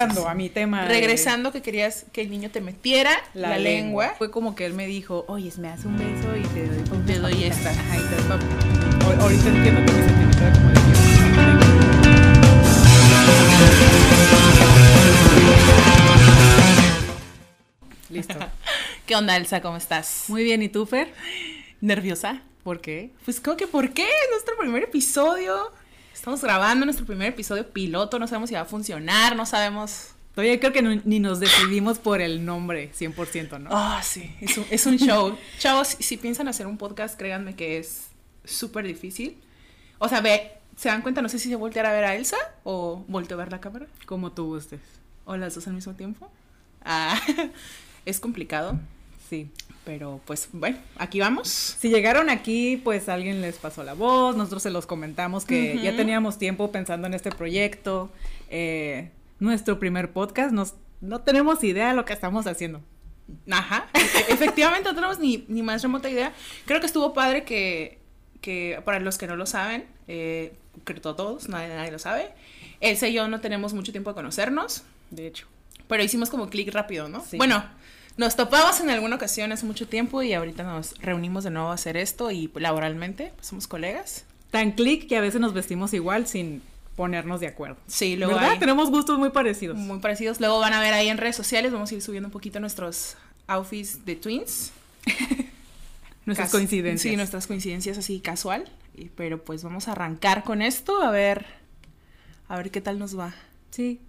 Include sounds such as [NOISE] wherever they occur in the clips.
a mi tema. de- Regresando que querías que el niño te metiera la, lengua. Fue como que él me dijo, oye, me hace un beso y te doy Te doy papitas". esta. Ajá, y te doy pa- Ahor- Ahorita entiendo que mi sentimiento era como de que- [LAUGHS] Listo. [LAUGHS] ¿Qué onda, Elsa? ¿Cómo estás? Muy bien, ¿y tú, Fer? nerviosa. ¿Por qué? Pues como que ¿por qué? Es nuestro primer episodio. Estamos grabando nuestro primer episodio piloto, no sabemos si va a funcionar, no sabemos. Todavía creo que no- ni nos decidimos por el nombre 100%, ¿no? Ah, sí, es un, es un show. Chavos, si, si piensan hacer un podcast, créanme que es súper difícil. O sea, ve, ¿se dan cuenta? No sé si se voltear a ver a Elsa o volteo a ver la cámara. Como tú gustes. O las dos al mismo tiempo. Ah, [LAUGHS] es complicado, Sí. Pero pues bueno, aquí vamos. Si llegaron aquí, pues alguien les pasó la voz, nosotros se los comentamos que ya teníamos tiempo pensando en este proyecto, eh, nuestro primer podcast, nos, no tenemos idea de lo que estamos haciendo. Ajá, [LAUGHS] efectivamente no tenemos ni, ni más remota idea. Creo que estuvo padre que, que para los que no lo saben, eh, creo que todos, nadie, nadie lo sabe, Elsa y yo no tenemos mucho tiempo de conocernos, De hecho, pero hicimos como clic rápido, ¿no? Sí. Bueno, nos topamos en alguna ocasión hace mucho tiempo y ahorita nos reunimos de nuevo a hacer esto y laboralmente, pues somos colegas. tan clic que a veces nos vestimos igual sin ponernos de acuerdo. Sí, luego ¿Verdad? hay Tenemos gustos muy parecidos. muy parecidos. Luego van a ver ahí en redes sociales, vamos a ir subiendo un poquito nuestros outfits de twins. [LAUGHS] Nuestras Cas- coincidencias. Sí, nuestras coincidencias así casual. Pero pues vamos a arrancar con esto, a ver, a ver qué tal nos va. Sí.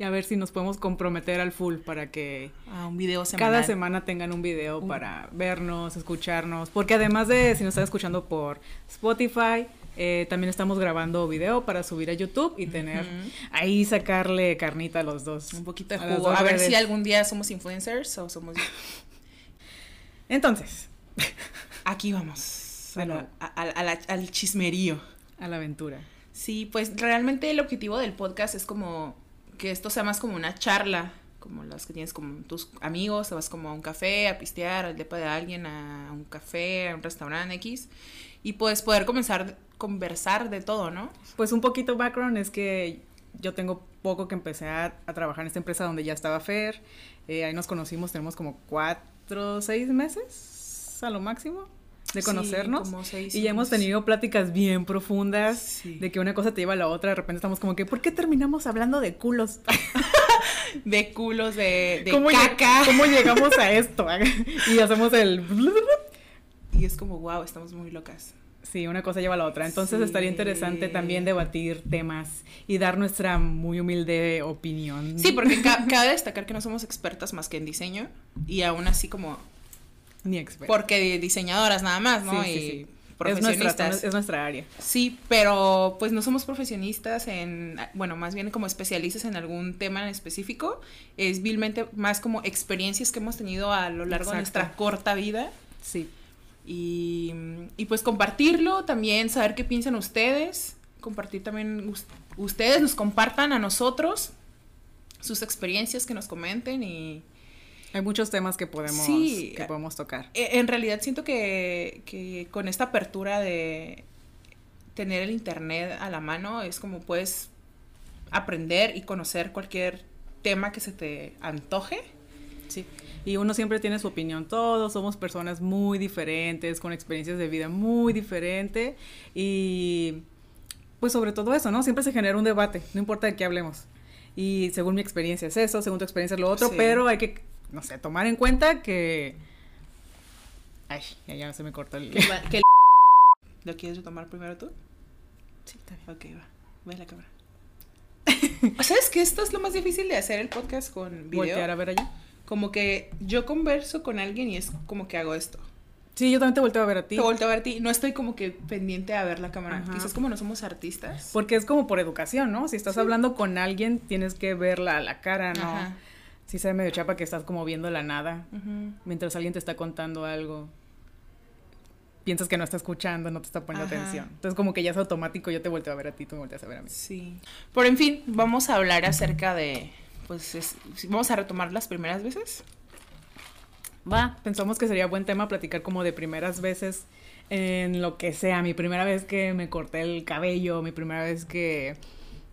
Y a ver si nos podemos comprometer al full para que A un video semanal. cada semana tengan un video para vernos, escucharnos. Porque además de si nos están escuchando por Spotify, eh, también estamos grabando video para subir a YouTube y tener ahí sacarle carnita a los dos. Un poquito de jugo. A ver redes. si algún día somos influencers o somos... [LAUGHS] Entonces, [LAUGHS] Aquí vamos. A Bueno. la- a la- al chismerío. a la aventura. Sí, pues realmente el objetivo del podcast es como que esto sea más como una charla, como las que tienes con tus amigos, te vas como a un café, a pistear, al depa de alguien, a un café, a un restaurante X, y pues poder comenzar conversar de todo, ¿no? Pues un poquito background es que yo tengo poco que empecé a, a trabajar en esta empresa donde ya estaba Fer. Eh, ahí nos conocimos, tenemos como cuatro, seis meses a lo máximo de Sí, conocernos. como seis, y ya hemos tenido pláticas bien profundas Sí. de que una cosa te lleva a la otra. De repente estamos como que, ¿por qué terminamos hablando de culos? [LAUGHS] De culos, de, de ¿Cómo, caca. ¿Cómo llegamos a esto? [LAUGHS] y hacemos el... Y es como, wow, estamos muy locas. Sí, una cosa lleva a la otra. Entonces Sí. estaría interesante también debatir temas y dar nuestra muy humilde opinión. Sí, porque ca- cabe destacar que no somos expertas más que en diseño, y aún así como, Ni porque diseñadoras nada más, ¿no? Sí, sí, y sí. Profesionistas. nuestra, es nuestra área. Sí, pero pues no somos profesionistas en, bueno, más bien como especialistas en algún tema en específico. Es vilmente más como experiencias que hemos tenido a lo largo de nuestra corta vida. Sí. Y, y pues compartirlo, también saber qué piensan ustedes, compartir también us- ustedes, nos compartan a nosotros sus experiencias, que nos comenten y Hay muchos temas que podemos, Sí. que podemos tocar. e- en realidad siento que, que con esta apertura de tener el internet a la mano es como puedes aprender y conocer cualquier tema que se te antoje. Sí. Y uno siempre tiene su opinión. Todos somos personas muy diferentes, con experiencias de vida muy diferentes. Y pues sobre todo eso, ¿no? Siempre se genera un debate, no importa de qué hablemos. Y según mi experiencia es eso, según tu experiencia es lo otro, Sí. pero hay que, no sé, tomar en cuenta que... Ay, ya, se me cortó el... Que la- que [LAUGHS] ¿Lo quieres retomar primero tú? Sí, está bien. Ok, va. Ve la cámara. [LAUGHS] ¿Sabes que esto es lo más difícil de hacer el podcast con video? Voltear a ver allá. Como que yo converso con alguien y es como que hago esto. Sí, yo también te volteo a ver a ti. Te volteo a ver a ti. No estoy como que pendiente a ver la cámara. Ajá. Quizás como no somos artistas. Porque es como por educación, ¿no? Si estás hablando con alguien, tienes que verla a la cara, ¿no? Ajá. Si se ve medio chapa que estás como viendo la nada, mientras alguien te está contando algo. Piensas que no está escuchando, no te está poniendo Ajá. atención. Entonces como que ya es automático, yo te volteo a ver a ti, tú me volteas a ver a mí. Sí. Pero en fin, vamos a hablar acerca de. Pues es- vamos a retomar las primeras veces. Va. Pensamos que sería buen tema platicar como de primeras veces en lo que sea. Mi primera vez que me corté el cabello, mi primera vez que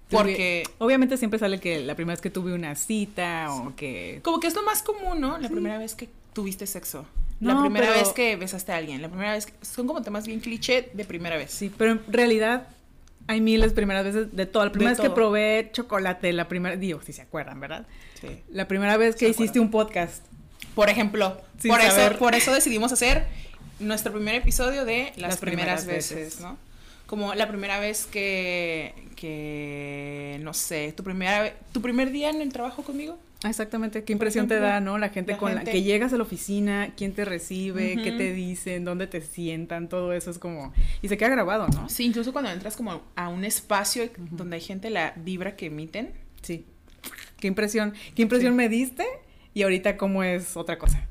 Porque... Obviamente siempre sale que la primera vez que tuve una cita o que... Como que es lo más común, ¿no? La primera vez que tuviste sexo. la primera vez que besaste a alguien. La primera vez que... Son como temas bien cliché de primera vez. Sí, pero en realidad hay miles primeras veces de todo. La primera vez que probé chocolate, la primera... Digo, si se acuerdan, ¿verdad? Sí. La primera vez que hiciste un podcast. Por ejemplo. por, eso, por eso decidimos hacer nuestro primer episodio de las, primeras, veces, ¿no? Como la primera vez que, que, no sé, tu, primera, tu primer día en el trabajo conmigo. Exactamente, qué impresión te da, ¿no? La gente con la que llegas a la oficina, quién te recibe, qué te dicen, dónde te sientan, todo eso es como y se queda grabado, ¿no? Sí, incluso cuando entras como a un espacio donde hay gente la vibra que emiten. Sí. Qué impresión, qué impresión me diste y ahorita cómo es otra cosa.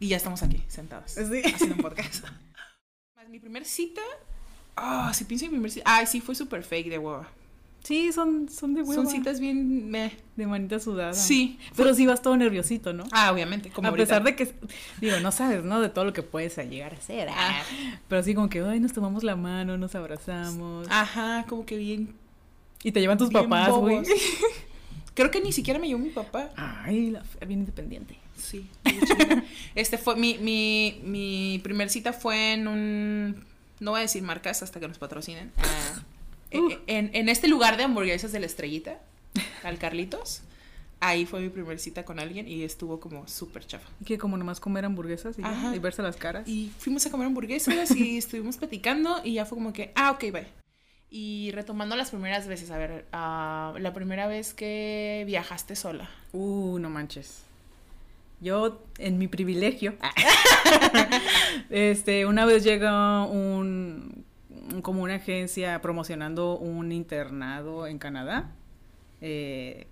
Y ya estamos aquí sentados sí. haciendo un [LAUGHS] podcast. [LAUGHS] Mi primer cita Ah, si pienso en mi primer cita. Ay, sí, fue súper fake de hueva. Sí, son, son de hueva. Son citas bien de manita sudada. Sí. Pero sí vas todo nerviosito, ¿no? Ah, obviamente. Como a pesar de que, digo, no sabes, ¿no? De todo lo que puedes llegar a hacer. Ah. Pero así como que, ay, nos tomamos la mano, nos abrazamos. Ajá, como que bien. Y te llevan tus papás, güey. [LAUGHS] Creo que ni siquiera me llevó mi papá. Ay, la bien independiente. Sí. este fue, mi, mi, mi primer cita fue en un no voy a decir marcas hasta que nos patrocinen. Ah, eh, eh, en, este lugar de hamburguesas de la estrellita, al Carlitos. Ahí fue mi primer cita con alguien y estuvo como súper chafa. Que como nomás comer hamburguesas y, verse las caras. Y fuimos a comer hamburguesas y [LAUGHS] estuvimos platicando y ya fue como que, ah, ok, bye. Y retomando las primeras veces, a ver, ah, la primera vez que viajaste sola. Uh, no manches. Yo, en mi privilegio, [LAUGHS] este, una vez llega un, como una agencia promocionando un internado en Canadá eh,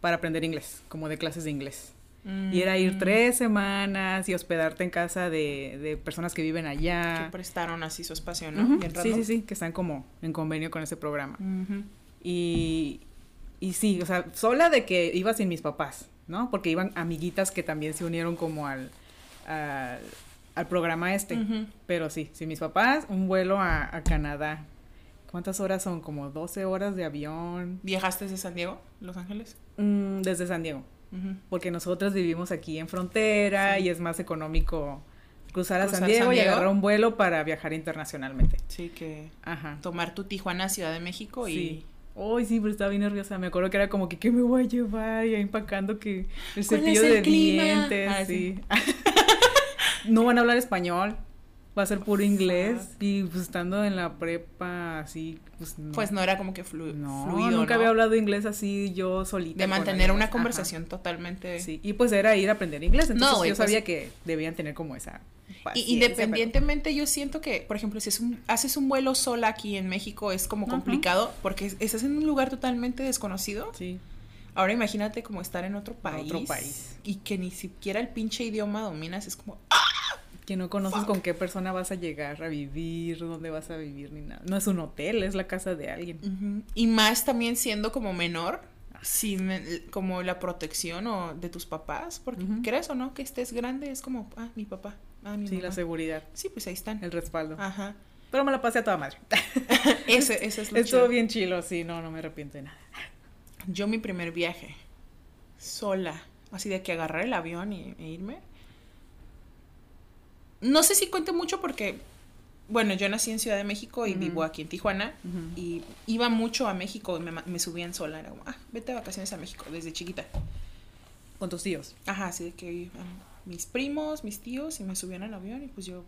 para aprender inglés, como de clases de inglés. Y era ir mm. tres semanas y hospedarte en casa de, personas que viven allá. Que prestaron así su espacio, ¿no? Sí, sí, sí, que están como en convenio con ese programa. y, y sí, o sea, sola de que iba sin mis papás. ¿No? Porque iban amiguitas que también se unieron como al, al, programa este. Pero sí, sí, mis papás, un vuelo a, Canadá. ¿Cuántas horas son? Como 12 horas de avión. ¿Viajaste desde San Diego, Los Ángeles? Mm, desde San Diego. Porque nosotros vivimos aquí en frontera y es más económico cruzar a San Diego, y agarrar un vuelo para viajar internacionalmente. Sí, que Ajá. tomar tu Tijuana, Ciudad de México y... Ay, sí, pero estaba bien nerviosa. Me acuerdo que era como que, ¿qué me voy a llevar? Y empacando que el cepillo de dientes. Ah, sí. [LAUGHS] no van a hablar español. Va a ser puro inglés. Y pues estando en la prepa, así, pues no. Pues no era como que fluido. No, nunca había hablado inglés así yo solita. De mantener una conversación totalmente. Sí, y pues era ir a aprender inglés. Entonces yo pues sabía que debían tener como esa y independientemente, yo siento que, por ejemplo, si haces un vuelo sola aquí en México es como complicado porque estás en un lugar totalmente desconocido. Sí. Ahora imagínate como estar en otro país. Otro país. Y que ni siquiera el pinche idioma dominas, es como... Que no conoces con qué persona vas a llegar a vivir, dónde vas a vivir, ni nada. No es un hotel, es la casa de alguien. Y más también siendo como menor, sin como la protección o de tus papás, porque crees o no que estés grande, es como, ah, mi papá, ah, mi Sí, la seguridad. Sí, pues ahí están. El respaldo. Ajá. Pero me la pasé a toda madre. [LAUGHS] ese, ese es lo Estuvo bien chilo, sí, no, no me arrepiento de nada. Yo mi primer viaje, sola, así de que agarrar el avión y, e irme. No sé si cuente mucho porque bueno, yo nací en Ciudad de México y vivo aquí en Tijuana y iba mucho a México y me, me, subían sola, era como, ah, vete a vacaciones a México desde chiquita. ¿Con tus tíos? Ajá, sí, que iban mis primos, mis tíos y me subían al avión y pues yo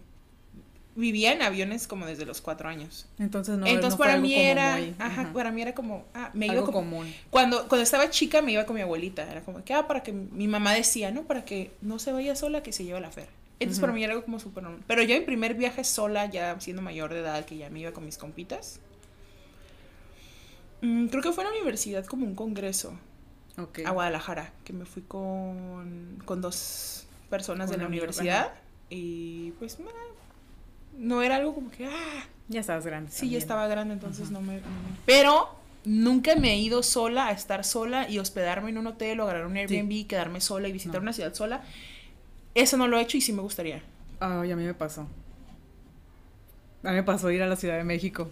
vivía en aviones como desde los cuatro años. Entonces no. Entonces para mí era, ajá, para mí era como, ah, me iba común. Cuando cuando estaba chica me iba con mi abuelita, era como que ah, para que mi mamá decía, no, para que no se vaya sola, que se lleve la fer. Entonces para mí era algo como súper normal. Pero yo en primer viaje sola, ya siendo mayor de edad, que ya me iba con mis compitas. Mm, creo que fue a la universidad como un congreso. A Guadalajara, que me fui con, con dos personas de la universidad. Y pues no era algo como que... Ah, ya estabas grande. Sí, ya estaba grande, entonces no, me, Pero nunca me he ido sola a estar sola y hospedarme en un hotel o agarrar un Airbnb, quedarme sola y visitar una ciudad sola. Eso no lo he hecho y sí me gustaría. Ay, a mí me pasó. A mí me pasó ir a la Ciudad de México.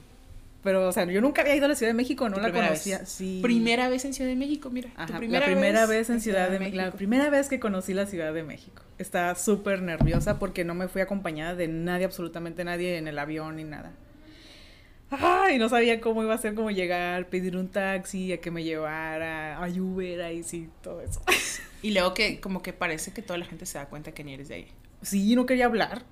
Pero, o sea, yo nunca había ido a la Ciudad de México, no la conocía. vez. Sí. Primera vez en Ciudad de México, mira. tu primera la primera vez, en Ciudad de, México. La primera vez que conocí la Ciudad de México. Estaba súper nerviosa porque no me fui acompañada de nadie, absolutamente nadie en el avión ni nada. Ay, no sabía cómo iba a ser, cómo llegar, pedir un taxi, a que me llevara, a Uber, ahí sí, todo eso. Y luego que como que parece que toda la gente se da cuenta que ni eres de ahí. Sí, no quería hablar.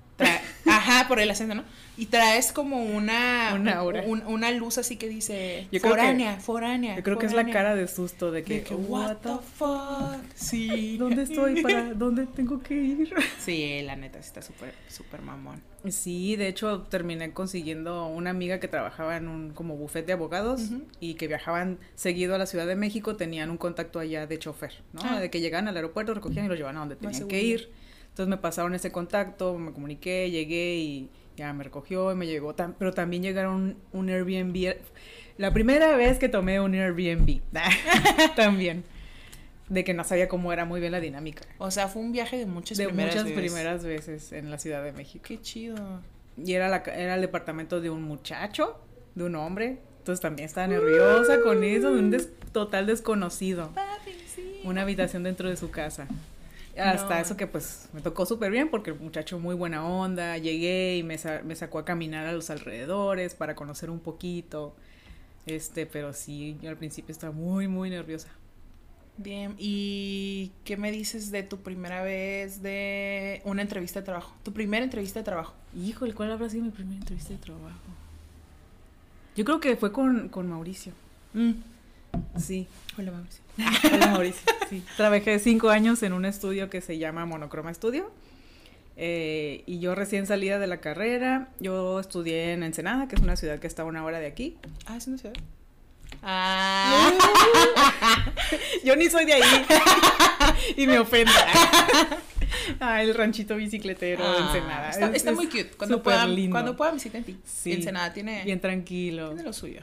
Ajá, por el acento, ¿no? Y traes como una, Una aura. un- una luz así que dice Yo creo que- foránea, foránea. Yo creo que es la foránea". cara de susto de que, De que, what the fuck. Sí. [LAUGHS] ¿Dónde estoy? ¿Para [LAUGHS] dónde tengo que ir? Sí, la neta, sí está súper, súper mamón. Sí, de hecho terminé consiguiendo una amiga que trabajaba en un como buffet de abogados y que viajaban seguido a la Ciudad de México, tenían un contacto allá de chofer, ¿no? Ah. De que llegaban al aeropuerto, recogían y los llevaban a donde tenían que ir. Entonces me pasaron ese contacto, me comuniqué, llegué y ya me recogió y me llegó, pero también llegaron un Airbnb. La primera vez que tomé un Airbnb, [LAUGHS] también, de que no sabía cómo era muy bien la dinámica. O sea, fue un viaje de muchas de primeras muchas veces. primeras veces en la Ciudad de México. Qué chido. Y era, la, era el departamento de un muchacho, de un hombre. Entonces también estaba nerviosa con eso, de un des- total desconocido. Una habitación dentro de su casa. Hasta No. eso que pues me tocó súper bien porque el muchacho muy buena onda. Llegué y me, sa- me sacó a caminar a los alrededores para conocer un poquito. Este, pero sí, yo al principio estaba muy, muy nerviosa. Bien, ¿y qué me dices de tu primera vez de una entrevista de trabajo? Tu primera entrevista de trabajo. Híjole, ¿cuál habrá sido mi primera entrevista de trabajo? Yo creo que fue con, con Mauricio. Sí. Hola, Mauricio. Hola Mauricio. Sí. Trabajé cinco años en un estudio que se llama Monocroma Studio. Eh, y yo recién salida de la carrera, yo estudié en Ensenada, que es una ciudad que está a una hora de aquí. Ah, es una ciudad. Ah. [LAUGHS] Yo ni soy de ahí. [LAUGHS] y me ofende. [LAUGHS] Ah, el ranchito bicicletero de Ah, Ensenada. Está, Es- está es muy cute. Cuando puedan, lindo. cuando puedan visiten ti. Sí. Ensenada tiene, Bien tranquilo. tiene lo suyo.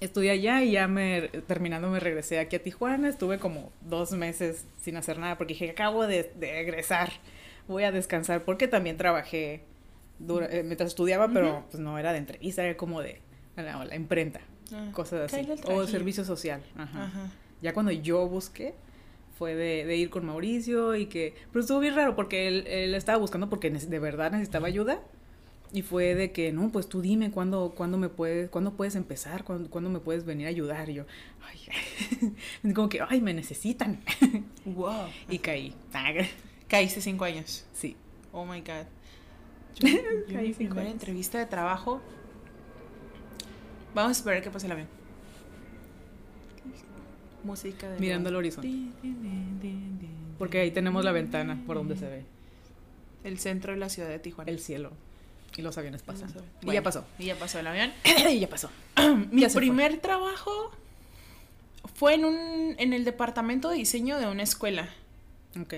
Estudié allá y ya me, terminando me regresé aquí a Tijuana. Estuve como dos meses sin hacer nada porque dije, acabo de, de egresar, voy a descansar porque también trabajé dura- eh, mientras estudiaba, pero pues no era de entrevista, era como de la, la imprenta, Ah, cosas así. O servicio social. Ajá. Ajá. Ya cuando yo busqué fue de, de ir con Mauricio y que... Pero estuvo bien raro porque él, él estaba buscando porque de verdad necesitaba ayuda. Y fue de que, no, pues tú dime cuándo, cuándo me puedes, cuándo puedes empezar, cuándo, cuándo me puedes venir a ayudar. Y yo, ay, [LAUGHS] como que, ay, me necesitan. [LAUGHS] Wow. y caí. [LAUGHS] Caíste cinco años. Sí. Oh my god. Yo, yo Caí mi primera entrevista de trabajo. Vamos a esperar que pase el avión. Música de Mirando al horizonte. Porque ahí tenemos la ventana por donde se ve El centro de la ciudad de Tijuana. el cielo y los aviones pasando. y Bueno, ya pasó. Y ya pasó el avión. [CLEARS THROAT] y ya pasó. [CLEARS THROAT] Mi fue. primer trabajo fue en un en el departamento de diseño de una escuela Ok.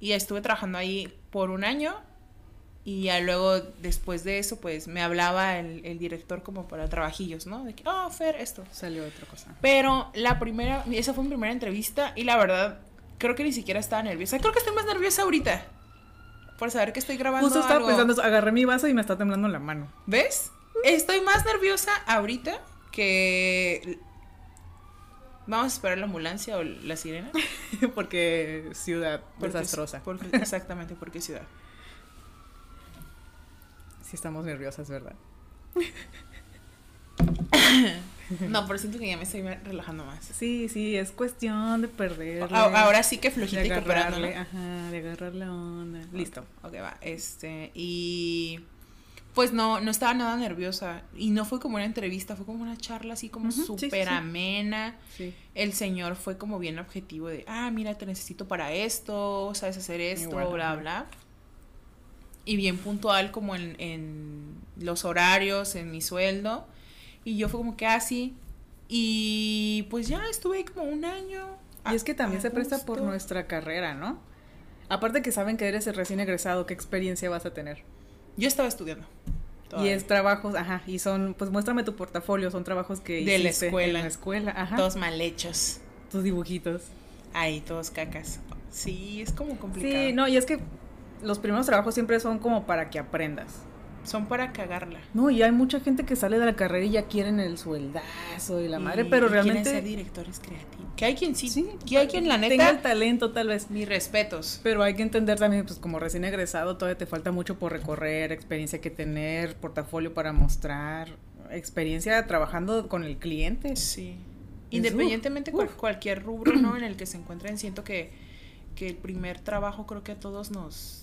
y estuve trabajando ahí por un año y ya luego después de eso pues me hablaba el, el director como para trabajillos, ¿no? De que, oh, Fer, esto. Salió otra cosa. Pero la primera, esa fue mi primera entrevista y la verdad creo que ni siquiera estaba nerviosa. Creo que estoy más nerviosa ahorita por saber que estoy grabando Justo estaba algo. pensando, agarré mi vaso y me está temblando la mano. ¿Ves? Estoy más nerviosa ahorita que... Vamos a esperar la ambulancia o la sirena. [LAUGHS] porque ciudad Porque- desastrosa. porque- [LAUGHS] exactamente, porque ciudad. Sí estamos nerviosas, ¿verdad? [LAUGHS] No, pero siento que ya me estoy relajando más. Sí, sí, es cuestión de perderle. A- Ahora sí que flojita y cooperando, ajá, de agarrar la onda. Listo. Ok, va. Este, y pues no, no estaba nada nerviosa. Y no fue como una entrevista, fue como una charla así como sí, súper sí, sí. amena. Sí. El señor fue como bien objetivo de, ah, mira, te necesito para esto, sabes hacer esto, bla, bla. Y bien puntual como en, en los horarios, en mi sueldo. Y yo fue como que así. y pues ya estuve ahí como un año. Y es que también se presta por nuestra carrera, ¿no? Aparte que saben que eres el recién egresado, ¿qué experiencia vas a tener? Yo estaba estudiando. Y es trabajos, ajá, y son, pues muéstrame tu portafolio, son trabajos que De la escuela. En la escuela, ajá. Todos mal hechos. tus dibujitos. Ahí, todos cacas. Sí, es como complicado. Sí, no, y es que los primeros trabajos siempre son como para que aprendas. Son para cagarla. No, y hay mucha gente que sale de la carrera y ya quieren el sueldazo y la madre, Y- pero y quieren realmente ser directores creativos. Que hay quien sí, Sí, que hay quien la neta. tenga el talento tal vez. Mis respetos. Pero hay que entender también, pues como recién egresado, todavía te falta mucho por recorrer, experiencia que tener, portafolio para mostrar, experiencia trabajando con el cliente. Sí. Independientemente uf. cualquier rubro, ¿no? En el que se encuentren, siento que, que el primer trabajo creo que a todos nos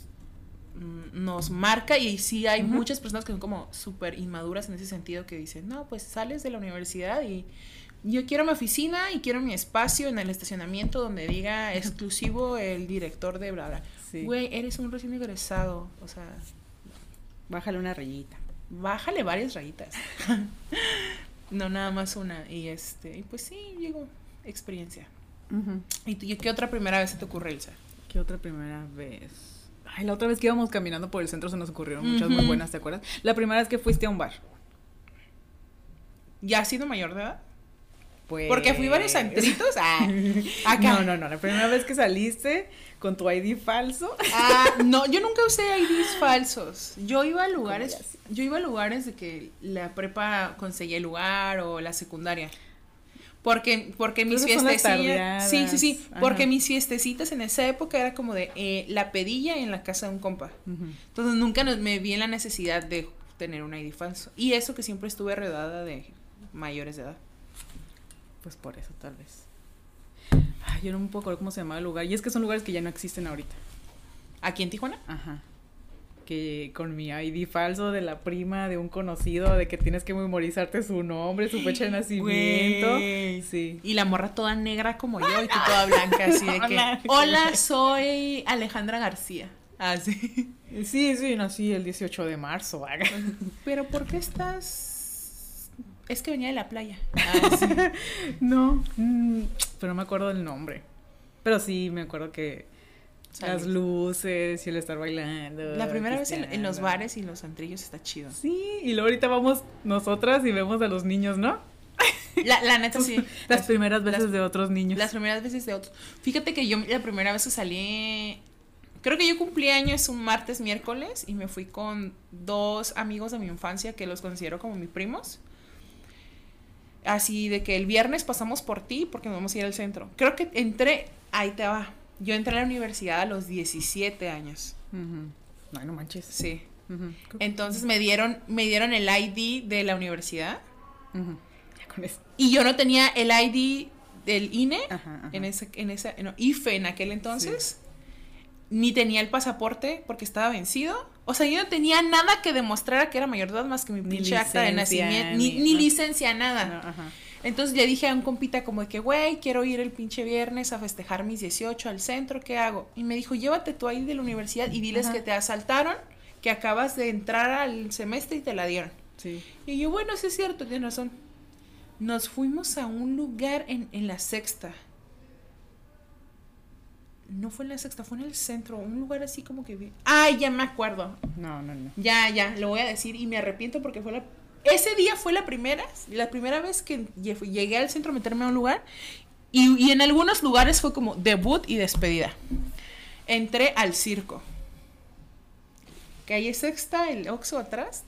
nos marca y sí hay muchas personas que son como súper inmaduras en ese sentido que dicen, no, pues sales de la universidad y yo quiero mi oficina y quiero mi espacio en el estacionamiento donde diga [LAUGHS] exclusivo el director de bla bla. Sí. Güey, eres un recién egresado, o sea, Bájale una rayita. bájale varias rayitas. [LAUGHS] no nada más una. Y este, y pues sí, digo, experiencia. ¿Y tú- y qué otra primera vez se te ocurre, Elsa? ¿Qué otra primera vez? Ay, la otra vez que íbamos caminando por el centro se nos ocurrieron muchas muy buenas, ¿te acuerdas? La primera vez que fuiste a un bar. ¿Ya has sido mayor de edad? Pues... Porque fui a varios antritos. Ah, [LAUGHS] acá. No, no, no. La primera vez que saliste con tu ID falso. Ah, no, yo nunca usé IDs falsos. Yo iba a lugares, yo iba a lugares de que la prepa conseguía el lugar o la secundaria. Porque, porque mis fiestecillas. Sí, sí, sí. Porque mis fiestecitas en esa época era como de eh, la pedilla en la casa de un compa. Entonces nunca nos- me vi en la necesidad de tener un ID falso. Y eso que siempre estuve rodeada de mayores de edad. Pues por eso, tal vez. Ay, yo no me puedo acordar cómo se llamaba el lugar. Y es que son lugares que ya no existen ahorita. ¿Aquí en Tijuana? Ajá. Que con mi ID falso de la prima de un conocido, de que tienes que memorizarte su nombre, su fecha de nacimiento. Sí. Y la morra toda negra como yo y tú toda blanca, así de que, Hola. soy Alejandra García. Así. Sí, sí, nací el 18 de marzo. vaga. Pero ¿por qué estás...? Es que venía de la playa. Así. [LAUGHS] No, mm, pero no me acuerdo del nombre. Pero sí, me acuerdo que las luces y el estar bailando. La primera vez en, en los bares y los antrillos está chido. Sí, y luego ahorita vamos nosotras y vemos a los niños, ¿no? [LAUGHS] La, la neta sí. [LAUGHS] Las primeras veces las- de otros niños. Las primeras veces de otros. Fíjate que yo la primera vez que salí, creo que yo cumplí años un martes, miércoles y me fui con dos amigos de mi infancia que los considero como mis primos. Así de que el viernes pasamos por ti porque nos vamos a ir al centro. Creo que entré, ahí te va. Yo entré a la universidad a los 17 años. Ujú. Ay, no manches. Sí. Entonces me dieron, me dieron el ID de la universidad. Ya con eso. y yo no tenía el ID del INE Ajá, ajá. en ese, en esa, no, IFE en aquel entonces, ni tenía el pasaporte porque estaba vencido. O sea, yo no tenía nada que demostrara que era mayor de edad más que mi pinche acta de nacimiento, ni, ni- ni no. licencia, nada. No, ajá. Entonces le dije a un compita como de que, güey, quiero ir el pinche viernes a festejar mis 18 al centro, ¿qué hago? Y me dijo, llévate tu ID de la universidad y diles Ajá. que te asaltaron, que acabas de entrar al semestre y te la dieron. Sí. Y yo, bueno, sí es cierto, tienes razón. Nos fuimos a un lugar en, en la sexta. No fue en la sexta, fue en el centro, un lugar así como que... Ay, ya me acuerdo. No, no, no. Ya, ya, lo voy a decir y me arrepiento porque fue la... Ese día fue la primera, la primera vez que lle- llegué al centro a meterme a un lugar y, y en algunos lugares fue como debut y despedida. Entré al circo. Calle Sexta, el Oxxo atrás,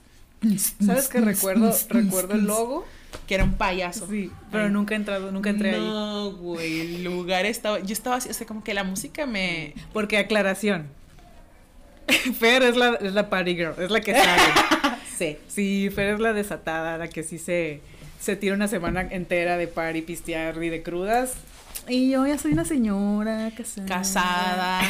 ¿Sabes qué recuerdo? recuerdo el logo. que era un payaso. Sí, pero Ay. nunca he entrado, nunca entré ahí. No, güey, el lugar estaba, yo estaba así, o sea, como que la música me... Porque aclaración. [LAUGHS] Fer es la, es la party girl, es la que sabe. [LAUGHS] Sí. Sí, Fer es la desatada, la que sí se, se tira una semana entera de party, pistear y de crudas. Y yo ya soy una señora casada. Casada,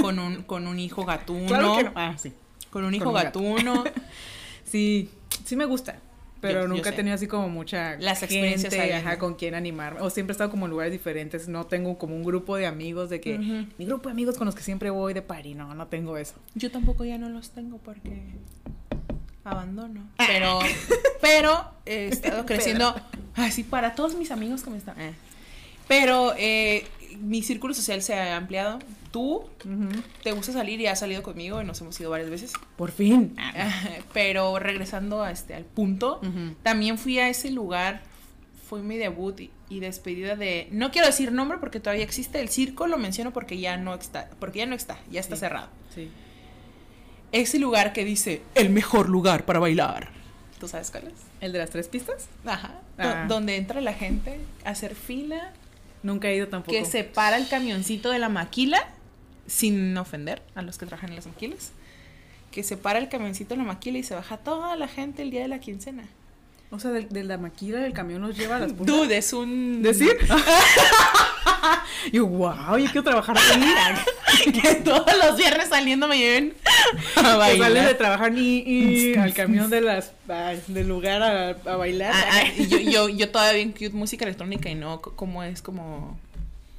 con un, con un hijo gatuno. Claro que no. Ah, sí. Con un hijo Con un gato. gatuno. [LAUGHS] Sí, sí me gusta. Pero Yo- yo nunca he tenido así como mucha Las experiencias gente, ahí, ajá, ¿no? con quien animarme. O siempre he estado como en lugares diferentes. No tengo como un grupo de amigos de que mi grupo de amigos con los que siempre voy de party. No, no tengo eso. Yo tampoco ya no los tengo porque abandono. Pero, pero he estado [LAUGHS] creciendo así para todos mis amigos que me están. eh. Pero eh, mi círculo social se ha ampliado. Tú te gusta salir y has salido conmigo y nos hemos ido varias veces. Por fin. Pero regresando a este, al punto, también fui a ese lugar, fue mi debut y, y despedida de, no quiero decir nombre porque todavía existe el circo, lo menciono porque ya no está, porque ya no está, ya está Sí. cerrado. Sí. Ese lugar que dice el mejor lugar para bailar. ¿Tú sabes cuál es? ¿El de las tres pistas? Ajá. Ah. donde entra la gente a hacer fila, Nunca he ido tampoco. que se para el camioncito de la maquila, sin ofender a los que trabajan en las maquilas, que se para el camioncito de la maquila y se baja toda la gente el día de la quincena. O sea, de, de la maquila del camión nos lleva a las [LAUGHS] puntas. Dude, es un... ¿Decir? [LAUGHS] [LAUGHS] Yo, wow, yo quiero trabajar ahí. [LAUGHS] que todos los viernes saliendo me lleven [LAUGHS] a Que sales de bailar. trabajar y, y al camión de las del lugar a, a bailar. Ah, ah, y yo, yo, yo todavía en cute música electrónica y no como es como,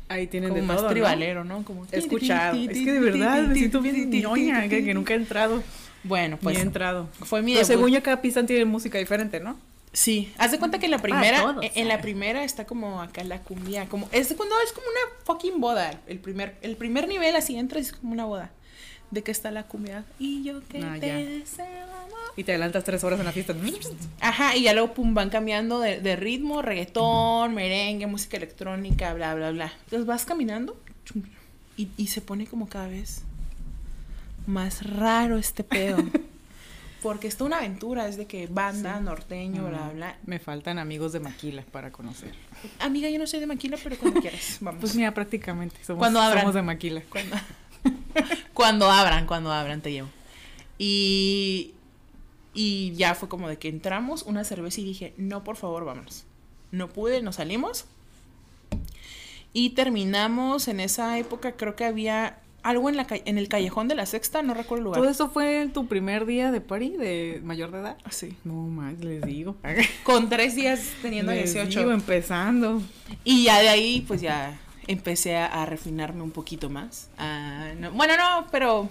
Ahí tienen como de más tribalero, ¿no? Como He escuchado. Es que de verdad me siento bien ñoña, que, que nunca he entrado. Bueno, Pues, pues he entrado. fue mi Pero debut. según yo, cada pista tiene música diferente, ¿no? Sí, haz de cuenta que en la primera, todos. en, la primera está como acá la cumbia, como es cuando es como una fucking boda, el primer el primer nivel así entra es como una boda. De que está la cumbia y yo que Ah, te ya. deseo amor. Y te adelantas tres horas en la fiesta. Ajá, y ya luego pum van cambiando de, de ritmo, reggaetón, merengue, música electrónica, bla bla bla. Entonces vas caminando y, y se pone como cada vez más raro este pedo. [LAUGHS] Porque es toda una aventura, es de que banda, norteño, bla bla. Me faltan amigos de Maquila para conocer. Amiga, yo no soy de Maquila, pero cuando [LAUGHS] quieras, vamos. Pues mira, prácticamente. Somos, Cuando abran. somos de Maquila. cuando, [LAUGHS] cuando abran, cuando abran te llevo. Y, y ya fue como de que entramos una cerveza y dije, no, por favor, vámonos. No pude, nos salimos. Y terminamos en esa época, creo que había algo en, la, en el callejón de la sexta, no recuerdo el lugar. ¿Todo eso fue en tu primer día de party de mayor de edad? Sí. No más, les digo. [LAUGHS] Con tres días teniendo Les 18. digo, empezando. Y ya de ahí, pues ya empecé a, a refinarme un poquito más. Ah, no- bueno, no, pero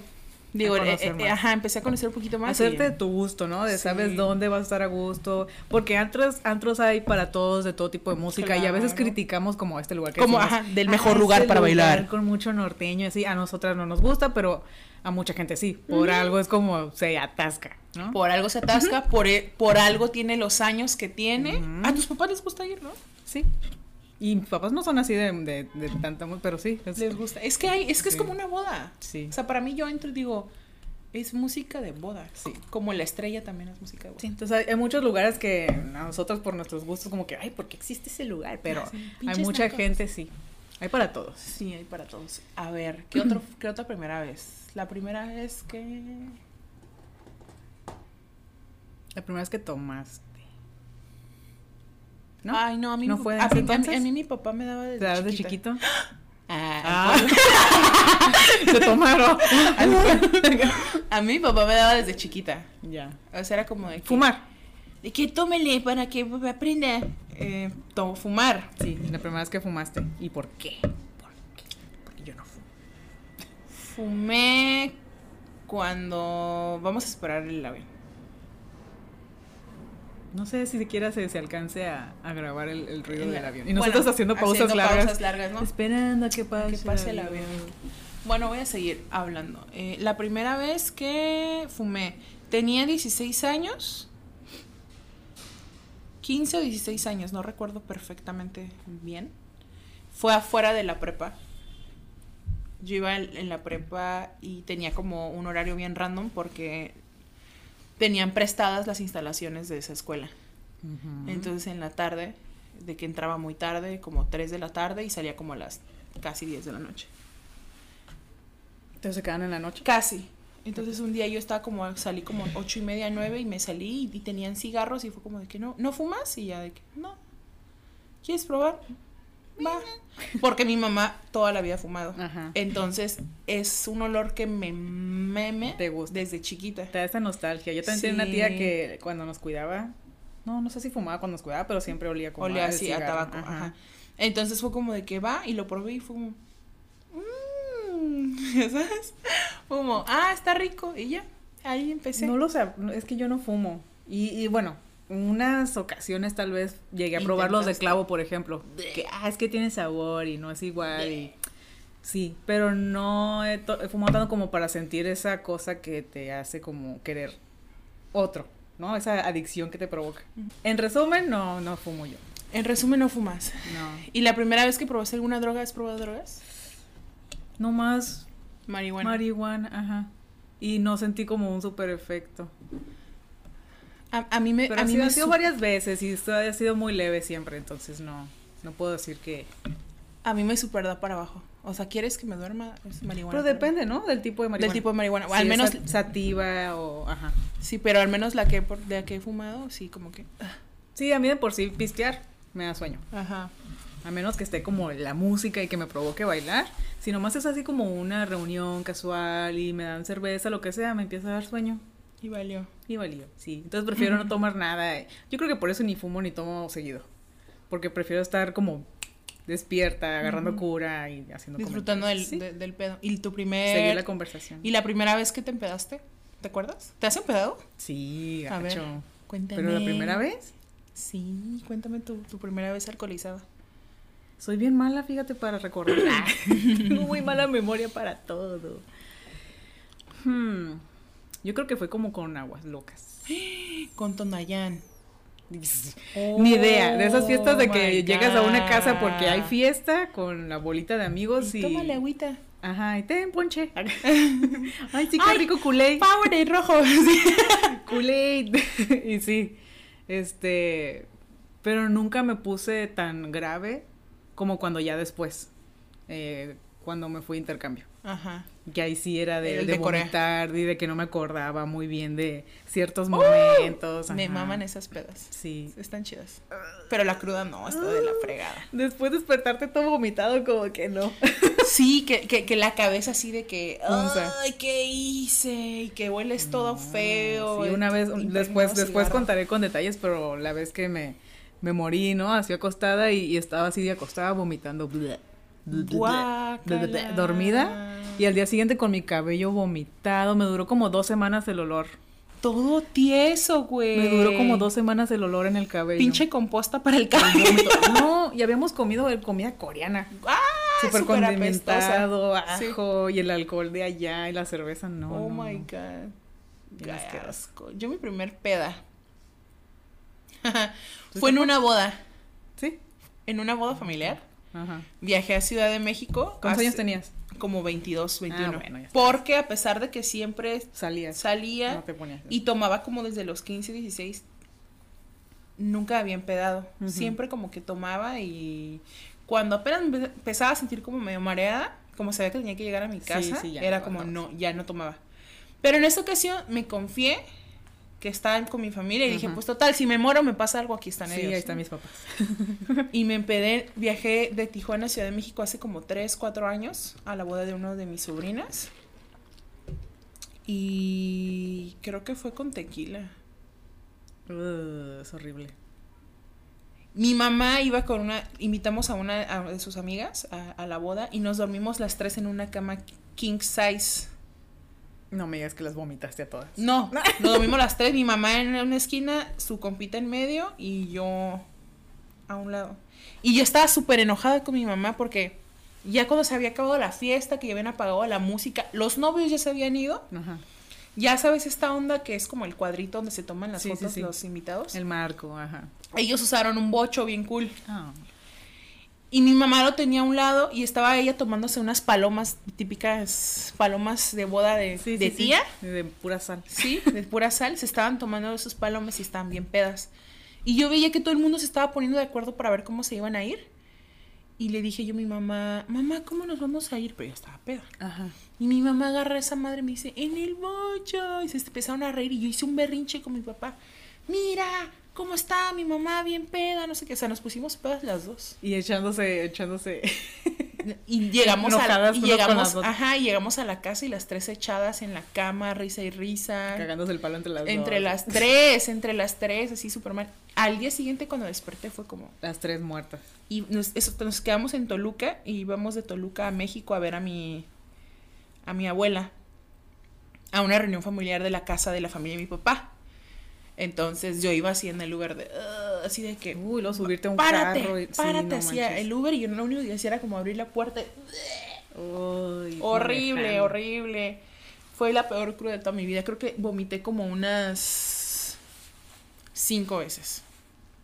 digo, A eh, eh, ajá, empecé a conocer un poquito más. Hacerte de tu gusto, ¿no? De Sí. sabes dónde vas a estar a gusto. Porque antros, antros hay para todos, de todo tipo de música. Y a veces criticamos como este lugar que Como, decimos, ajá, del mejor "Ah, lugar este para bailar". Con mucho norteño, así. A nosotras no nos gusta, pero a mucha gente sí. Por algo es como se atasca, ¿no? Por algo se atasca, por, e- por algo tiene los años que tiene. A tus papás les gusta ir, ¿no? Sí. Y mis papás no son así de, de, de tanta mu- pero sí. es- Les gusta. Es que hay, es que es como una boda. Sí. O sea, para mí yo entro y digo, es música de boda. Sí. Como la estrella también es música de boda. Sí, entonces hay, hay muchos lugares que a nosotros por nuestros gustos como que, ay, ¿por qué existe ese lugar? Pero Ah, sí, hay mucha nacos. gente, sí. Hay para todos. Sí, hay para todos. A ver, ¿qué, otro, ¿qué otra primera vez? La primera vez que... La primera vez que tomaste. ¿No? Ay, no, a mí, ¿No mi- fue a, mí, a mí- entonces? a mí mi papá me daba desde ¿Te das de chiquito? Ah, Ah, [LAUGHS] se tomaron. [LAUGHS] [LAUGHS] A mí mi papá me daba desde chiquita. ya. O sea, era como de que... Fumar. De que tómele para que aprenda. Eh, to- fumar. Sí, la primera vez que fumaste. ¿Y por qué? ¿Por qué? Porque yo no fumo. Fumé cuando vamos a esperar el avión. No sé si siquiera se, se alcance a, a grabar el, el ruido del avión. Y nosotros bueno, haciendo pausas haciendo largas. pausas largas, ¿no? Esperando a que pase, que pase el avión. Bueno, voy a seguir hablando. Eh, la primera vez que fumé, tenía 16 años. 15 o 16 años, no recuerdo perfectamente bien. Fue afuera de la prepa. Yo iba en en la prepa y tenía como un horario bien random porque tenían prestadas las instalaciones de esa escuela. Entonces en la tarde, de que entraba muy tarde, como 3 de la tarde y salía como a las casi 10 de la noche. Entonces se quedan en la noche. Casi. Entonces un día yo estaba como, salí como ocho y media, nueve y me salí y, y tenían cigarros y fue como de que no, ¿no fumas? Y ya de que no. ¿Quieres probar? Va. Porque mi mamá toda la vida ha fumado. Ajá. Entonces es un olor que me meme Te gusta. desde chiquita. Te da esta nostalgia. Yo también tenía una tía que cuando nos cuidaba, no, no sé si fumaba cuando nos cuidaba, pero siempre olía como Olía así a tabaco. Ajá. Entonces fue como de que va y lo probé y fue como. [LAUGHS] Mmm, ¿Sabes? Fue como, ah, está rico. Y ya, ahí empecé. No lo sé, es que yo no fumo. Y, y bueno, unas ocasiones tal vez llegué a probar los de clavo, por ejemplo. Que, ah, es que tiene sabor y no es igual. Y, sí, pero no he fumado tanto como para sentir esa cosa que te hace como querer otro, ¿no? Esa adicción que te provoca. En resumen, no, no fumo yo. En resumen, no fumas. No. ¿Y la primera vez que probaste alguna droga, has probado drogas? No más Marihuana. marihuana, ajá. y no sentí como un super efecto. A, a mí me... Pero a mí sí, me ha sido varias veces y esto ha sido muy leve siempre, entonces no, no puedo decir que... A mí me super da para abajo. O sea, ¿quieres que me duerma? Es marihuana. Pero depende, ¿no? Del tipo de marihuana. Del tipo de marihuana. O Si al menos... sat- sativa o... Ajá. Sí, pero al menos la que, por- la que he fumado, sí, como que... Sí, a mí de por sí pistear me da sueño. Ajá. A menos que esté como la música y que me provoque bailar. Si nomás es así como una reunión casual y me dan cerveza, lo que sea, me empieza a dar sueño. Y valió. Y valió, sí. Entonces prefiero no tomar nada. Yo creo que por eso ni fumo ni tomo seguido. Porque prefiero estar como despierta, agarrando cura y haciendo Disfrutando del, comentarios. Sí, de- del pedo. ¿Y tu primer... Seguir la conversación. ¿Y la primera vez que te empedaste? ¿Te acuerdas? ¿Te has empedado? Sí, A ver. Cuéntame. Pero la primera vez, Sí, cuéntame tu, tu primera vez alcoholizada. soy bien mala, fíjate, para recordar. Tengo [LAUGHS] [LAUGHS] muy mala memoria para todo. Hmm, Yo creo que fue como con aguas locas. [GASPS] Con Tonayán. [LAUGHS] Ni idea, de esas fiestas de Oh que llegas a una casa porque hay fiesta con la bolita de amigos y... Tómale agüita. Ajá, y ten ponche. [LAUGHS] Ay, sí, qué Ay, rico Kool-Aid. Powerade rojo. [LAUGHS] Sí. Kool-Aid. y sí, este, pero nunca me puse tan grave como cuando ya después, eh, cuando me fui a intercambio. Ajá. Que ahí sí era de, El de de vomitar y de que no me acordaba muy bien de ciertos momentos. Me maman esas pedas. Sí. Están chidas. Pero la cruda no, está de la fregada. Después despertarte todo vomitado, como que no. Sí, que, que, que la cabeza así de que, ay, ¿qué hice? Y que hueles todo feo. Sí, y- una vez, después, de después cigarro. contaré con detalles, pero la vez que me, me morí, ¿no? Así acostada y, y estaba así de acostada vomitando. dormida. Y al día siguiente con mi cabello vomitado, me duró como dos semanas el olor. Todo tieso, güey. Me duró como dos semanas el olor en el cabello. Pinche composta para el El cabello. No, y habíamos comido comida coreana. ¡Ah! Súper condimentado, apestosa. Sí. ajo y el alcohol de allá y la cerveza, no. oh no, my god. Qué asco. Yo mi primer peda. ¿Tú [LAUGHS] Fue en una boda. Sí, En una boda familiar. ajá. Viajé a Ciudad de México. ¿Cuántos hace años tenías? Como 22, 21. Ah, bueno, ya está. Porque a pesar de que siempre Salías. salía No te ponías. y tomaba como desde los 15, 16, nunca había empedado. Siempre como que tomaba y cuando apenas empezaba a sentir como medio mareada, como sabía que tenía que llegar a mi Sí, casa, sí, ya era no como no, ya no tomaba. Pero en esta ocasión me confié que estaba con mi familia y dije, pues total, si me muero me pasa algo, aquí están Sí, ellos. ahí están mis papás. [LAUGHS] Y me empedé, viajé de Tijuana a Ciudad de México hace como 3, 4 años a la boda de uno de mis sobrinas. Y creo que fue con tequila. Uh, es horrible. Mi mamá iba con una, invitamos a una a de sus amigas a, a la boda y nos dormimos las tres en una cama king size. No me digas que las vomitaste a todas. No, [LAUGHS] nos dormimos las tres, mi mamá en una esquina, su compita en medio y yo a un lado. Y yo estaba súper enojada con mi mamá porque ya cuando se había acabado la fiesta, que ya habían apagado la música, los novios ya se habían ido. Ajá. Ya sabes esta onda que es como el cuadrito donde se toman las Sí, fotos sí. los invitados. El marco, ajá. Ellos usaron un bocho bien cool. Ah, Y mi mamá lo tenía a un lado y estaba ella tomándose unas palomas, típicas palomas de boda de, sí, de sí, sí. tía. De pura sal. Sí, de pura sal. Se estaban tomando esos palomas y estaban bien pedas. Y yo veía que todo el mundo se estaba poniendo de acuerdo para ver cómo se iban a ir. Y le dije yo a mi mamá, mamá, ¿cómo nos vamos a ir? Pero ya estaba peda. Ajá. Y mi mamá agarra a esa madre y me dice, en el bocho. Y se empezaron a reír y yo hice un berrinche con mi papá. Mira, ¿cómo está mi mamá bien peda? No sé qué. O sea, nos pusimos pedas las dos. Y echándose, echándose. Y llegamos a y llegamos, ajá, y llegamos a la casa y las tres echadas en la cama, risa y risa. cagándose el palo entre las Entre dos. las tres, entre las tres, así súper mal. Al día siguiente cuando desperté fue como... Las tres muertas. Y nos, eso, nos quedamos en Toluca y íbamos de Toluca a México a ver a mi, a mi abuela. A una reunión familiar de la casa de la familia de mi papá. Entonces yo iba así en el lugar de... "Ugh", así de que... Uy, luego subirte a un párate, carro. y- sí, párate, no hacía el Uber y yo lo único que hacía era como abrir la puerta. Uy, Horrible, manejando. horrible. Fue la peor cruda de toda mi vida. Creo que vomité como unas cinco veces.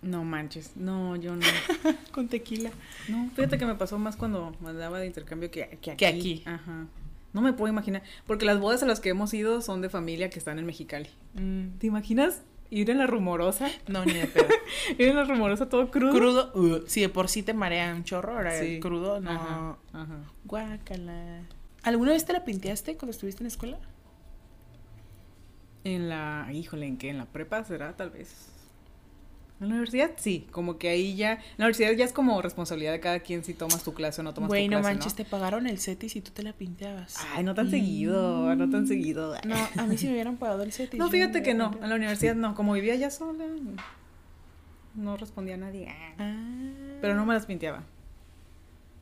No manches. No, yo no. [LAUGHS] Con tequila. No, fíjate que me pasó más cuando andaba de intercambio que, que aquí. Que aquí. Ajá. No me puedo imaginar. Porque las bodas a las que hemos ido son de familia que están en Mexicali. Mm, ¿Te imaginas ir en la rumorosa? no, ni de pedo. [LAUGHS] ir en la rumorosa todo crudo. crudo, uh, si de por sí te marea un chorro, ahora Sí. crudo, no. Ajá, ajá. Guácala. ¿Alguna vez te la pinteaste cuando estuviste en la escuela? En la, híjole, ¿en qué? ¿En la prepa será tal vez? En la universidad sí, como que ahí ya, en la universidad ya es como responsabilidad de cada quien si tomas tu clase o no tomas Güey, tu no clase, manches, te pagaron el CETIS y tú te la pinteabas. Ay, no tan seguido, no tan seguido. No, a mí sí me hubieran pagado el CETIS. No, fíjate que no, en la universidad no, como vivía ya sola, no respondía a nadie. Ah. Pero no me las pinteaba.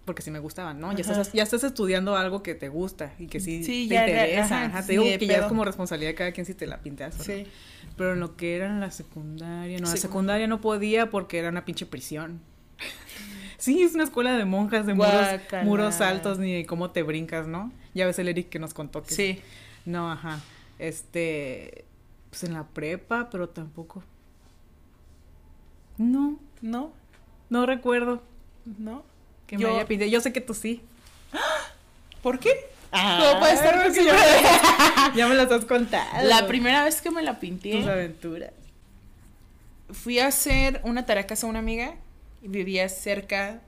Porque sí me gustaban, ¿no? Ya estás, ya estás estudiando algo que te gusta y que sí, Sí, te ya, interesa. ajá, Ajá, sí, te digo que ya es como responsabilidad de cada quien si te la pinteas. o no. Sí. Pero en lo que era en la secundaria, no, la secundaria no podía porque era una pinche prisión. [LAUGHS] Sí, es una escuela de monjas, de muros, muros altos, ni de cómo te brincas, ¿no? Ya ves el Eric que nos contó que... Sí. No, ajá. Este, pues en la prepa, pero tampoco. No, ¿No? no recuerdo ¿No? Que Yo- me haya pintado. Yo sé que tú sí. [GASPS] ¿Por qué? ¿Cómo puede ser que posible? ya, [LAUGHS] ya me las has contado. La primera vez que me la Tus pinté, aventuras. fui a hacer una tarea a casa de una amiga y vivía cerca.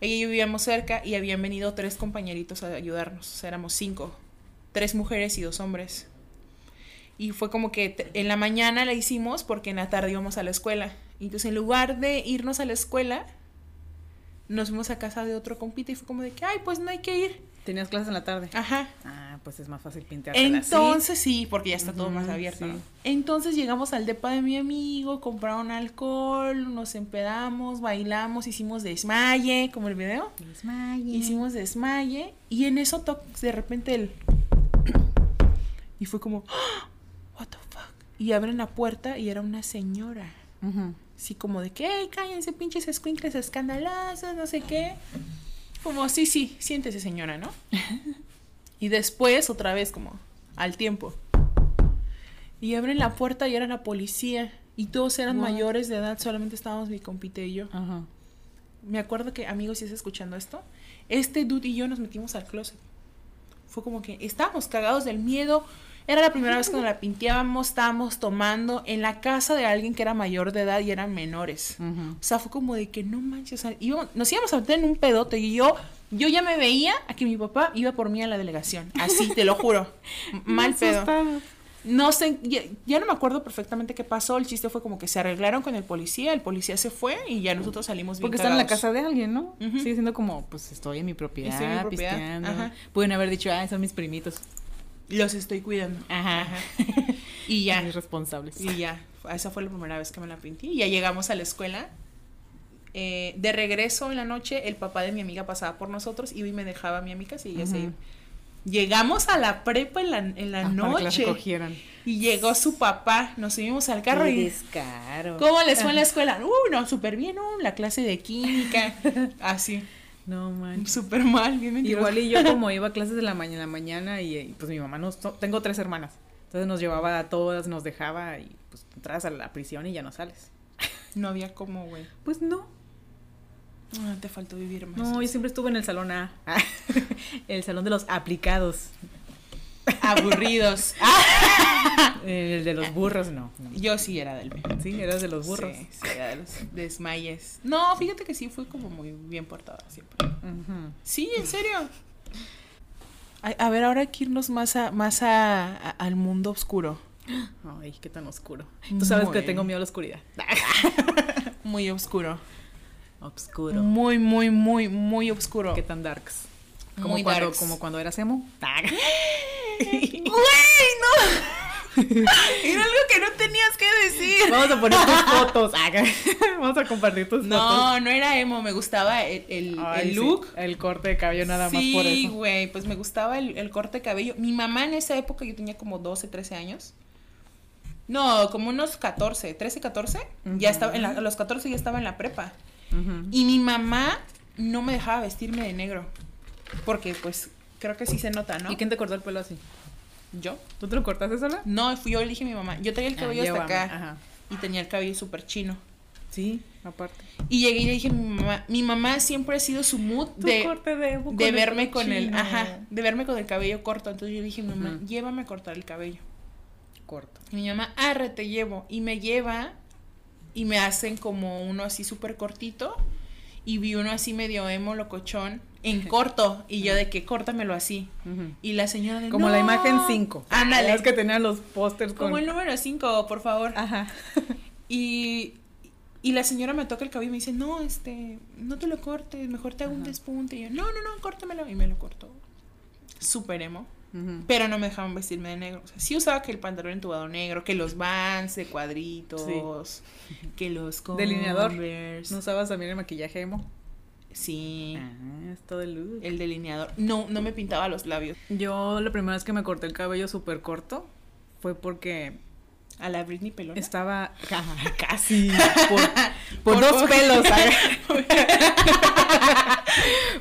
Ella y yo vivíamos cerca y habían venido tres compañeritos a ayudarnos. O sea, éramos cinco. Tres mujeres y dos hombres. Y fue como que en la mañana la hicimos porque en la tarde íbamos a la escuela. Y entonces en lugar de irnos a la escuela, nos fuimos a casa de otro compita y fue como de que, ay, pues no hay que ir. ¿Tenías clases en la tarde? Ajá. Ah, pues es más fácil pintar. Entonces sí, porque ya está todo más abierto. sí. ¿no? Entonces llegamos al depa de mi amigo, compraron alcohol, nos empedamos, bailamos, hicimos desmaye, como el video. Hicimos desmaye y en eso de repente el y fue como ¡Ah! what the fuck y abren la puerta y era una señora. Así como de que, "Ey, cállense, pinches escuincles escandalosos, no sé qué. Como, sí, sí, siéntese, señora, ¿no? [LAUGHS] y después, otra vez, como, al tiempo. Y abren la puerta y era la policía. Y todos eran mayores de edad, solamente estábamos mi compite y yo. Ajá. Me acuerdo que, amigos, si estás escuchando esto, este dude y yo nos metimos al closet. Fue como que estábamos cagados del miedo. Era la primera vez que nos la pinteábamos, estábamos tomando en la casa de alguien que era mayor de edad y eran menores. O sea, fue como de que no manches, o sea, íbamos- nos íbamos a meter en un pedote y yo, yo ya me veía a que mi papá iba por mí a la delegación. Así, te lo juro. [LAUGHS] Mal pedo. Asustado. No sé, ya, ya no me acuerdo perfectamente qué pasó. El chiste fue como que se arreglaron con el policía, el policía se fue y ya nosotros salimos bien Porque están en la casa de alguien, ¿no? Ujú. Sigue siendo como, pues estoy en mi propiedad, Estoy en mi propiedad, pisteando. ajá. Pueden haber dicho, ah, son mis primitos. Los estoy cuidando. Ajá. [LAUGHS] Y ya. Mis responsables. Y ya, esa fue la primera vez que me la pinté. Y ya llegamos a la escuela. Eh, de regreso en la noche, el papá de mi amiga pasaba por nosotros, iba y me dejaba a mi amiga y ella se iba. Llegamos a la prepa en la, en la Ah, para que las noche y llegó su papá, nos subimos al carro Qué y descaro. ¿cómo les fue en la escuela? Uh, no, súper bien, uh, la clase de química, [LAUGHS] así, No manches. súper mal, bien mentiroso. Igual y yo como iba a clases de la mañana, la mañana y, y, pues mi mamá nos tengo tres hermanas. Entonces nos llevaba a todas, nos dejaba y pues entras a la prisión y ya no sales. [LAUGHS] No había como, güey. Pues no. Ah, te faltó vivir más. No, yo siempre estuve en el salón A. [LAUGHS] el salón de los aplicados. Aburridos. [LAUGHS] El de los burros, no. no. Yo sí era del B. Sí, eras de los burros. Sí, sí, era de los desmayes. No, fíjate que sí fui como muy bien portada siempre. Sí, en serio. A, a ver, ahora hay que irnos más a, más a, a- al mundo oscuro. Ay, qué tan oscuro. Tú sabes que tengo miedo a la oscuridad. Muy oscuro. Oscuro. Muy, muy, muy, muy oscuro. ¿Qué tan darks? Como Muy cuando, darks. como cuando eras emo. [LAUGHS] ¡Güey, [LAUGHS] no! Era algo que no tenías que decir. Vamos a poner tus [LAUGHS] fotos. Vamos a compartir tus fotos. No, no era emo, me gustaba el, el- Ay, el sí, look. el corte de cabello nada más por Sí, eso. güey, pues me gustaba el, el corte de cabello. Mi mamá en esa época, yo tenía como 12, 13 años. No, como unos 14, 13, 14. Ya estaba, en la- a los 14 ya estaba en la prepa. Y mi mamá no me dejaba vestirme de negro. Porque pues creo que sí se nota, ¿no? ¿Y quién te cortó el pelo así? ¿Yo? ¿Tú te lo cortaste sola? No, fui yo, le dije a mi mamá. Yo traía el cabello Ah, hasta llévame, acá. Ajá. Y tenía el cabello súper chino. Sí, aparte. Y llegué y le dije a mi mamá, mi mamá siempre ha sido su mood de, corte de, de verme con el, ajá, de verme con el cabello corto. Entonces yo le dije a mi mamá, llévame a cortar el cabello. Corto. Y mi mamá, arre, te llevo. Y me lleva y me hacen como uno así súper cortito. Y vi uno así medio emo, locochón, en corto. Y yo de que córtamelo así. Y la señora de Como "No". la imagen 5. Ándale. Es que tenían los pósters con. Como el número 5, por favor. Ajá. [LAUGHS] Y, y la señora me toca el cabello y me dice, no, este, no te lo cortes, mejor te hago un despunte. Y yo, no, no, no, córtamelo. Y me lo cortó. Súper emo. Pero no me dejaban vestirme de negro. O sea, sí usaba que el pantalón entubado negro, que los vans de cuadritos, que los Delineador. Converse. ¿No usabas también el maquillaje emo? Sí, Ah, es todo el look. el delineador. No, no me pintaba los labios. Yo la primera vez que me corté el cabello súper corto fue porque A la Britney pelona. estaba ca- [LAUGHS] casi por, por Por dos pelos. [LAUGHS]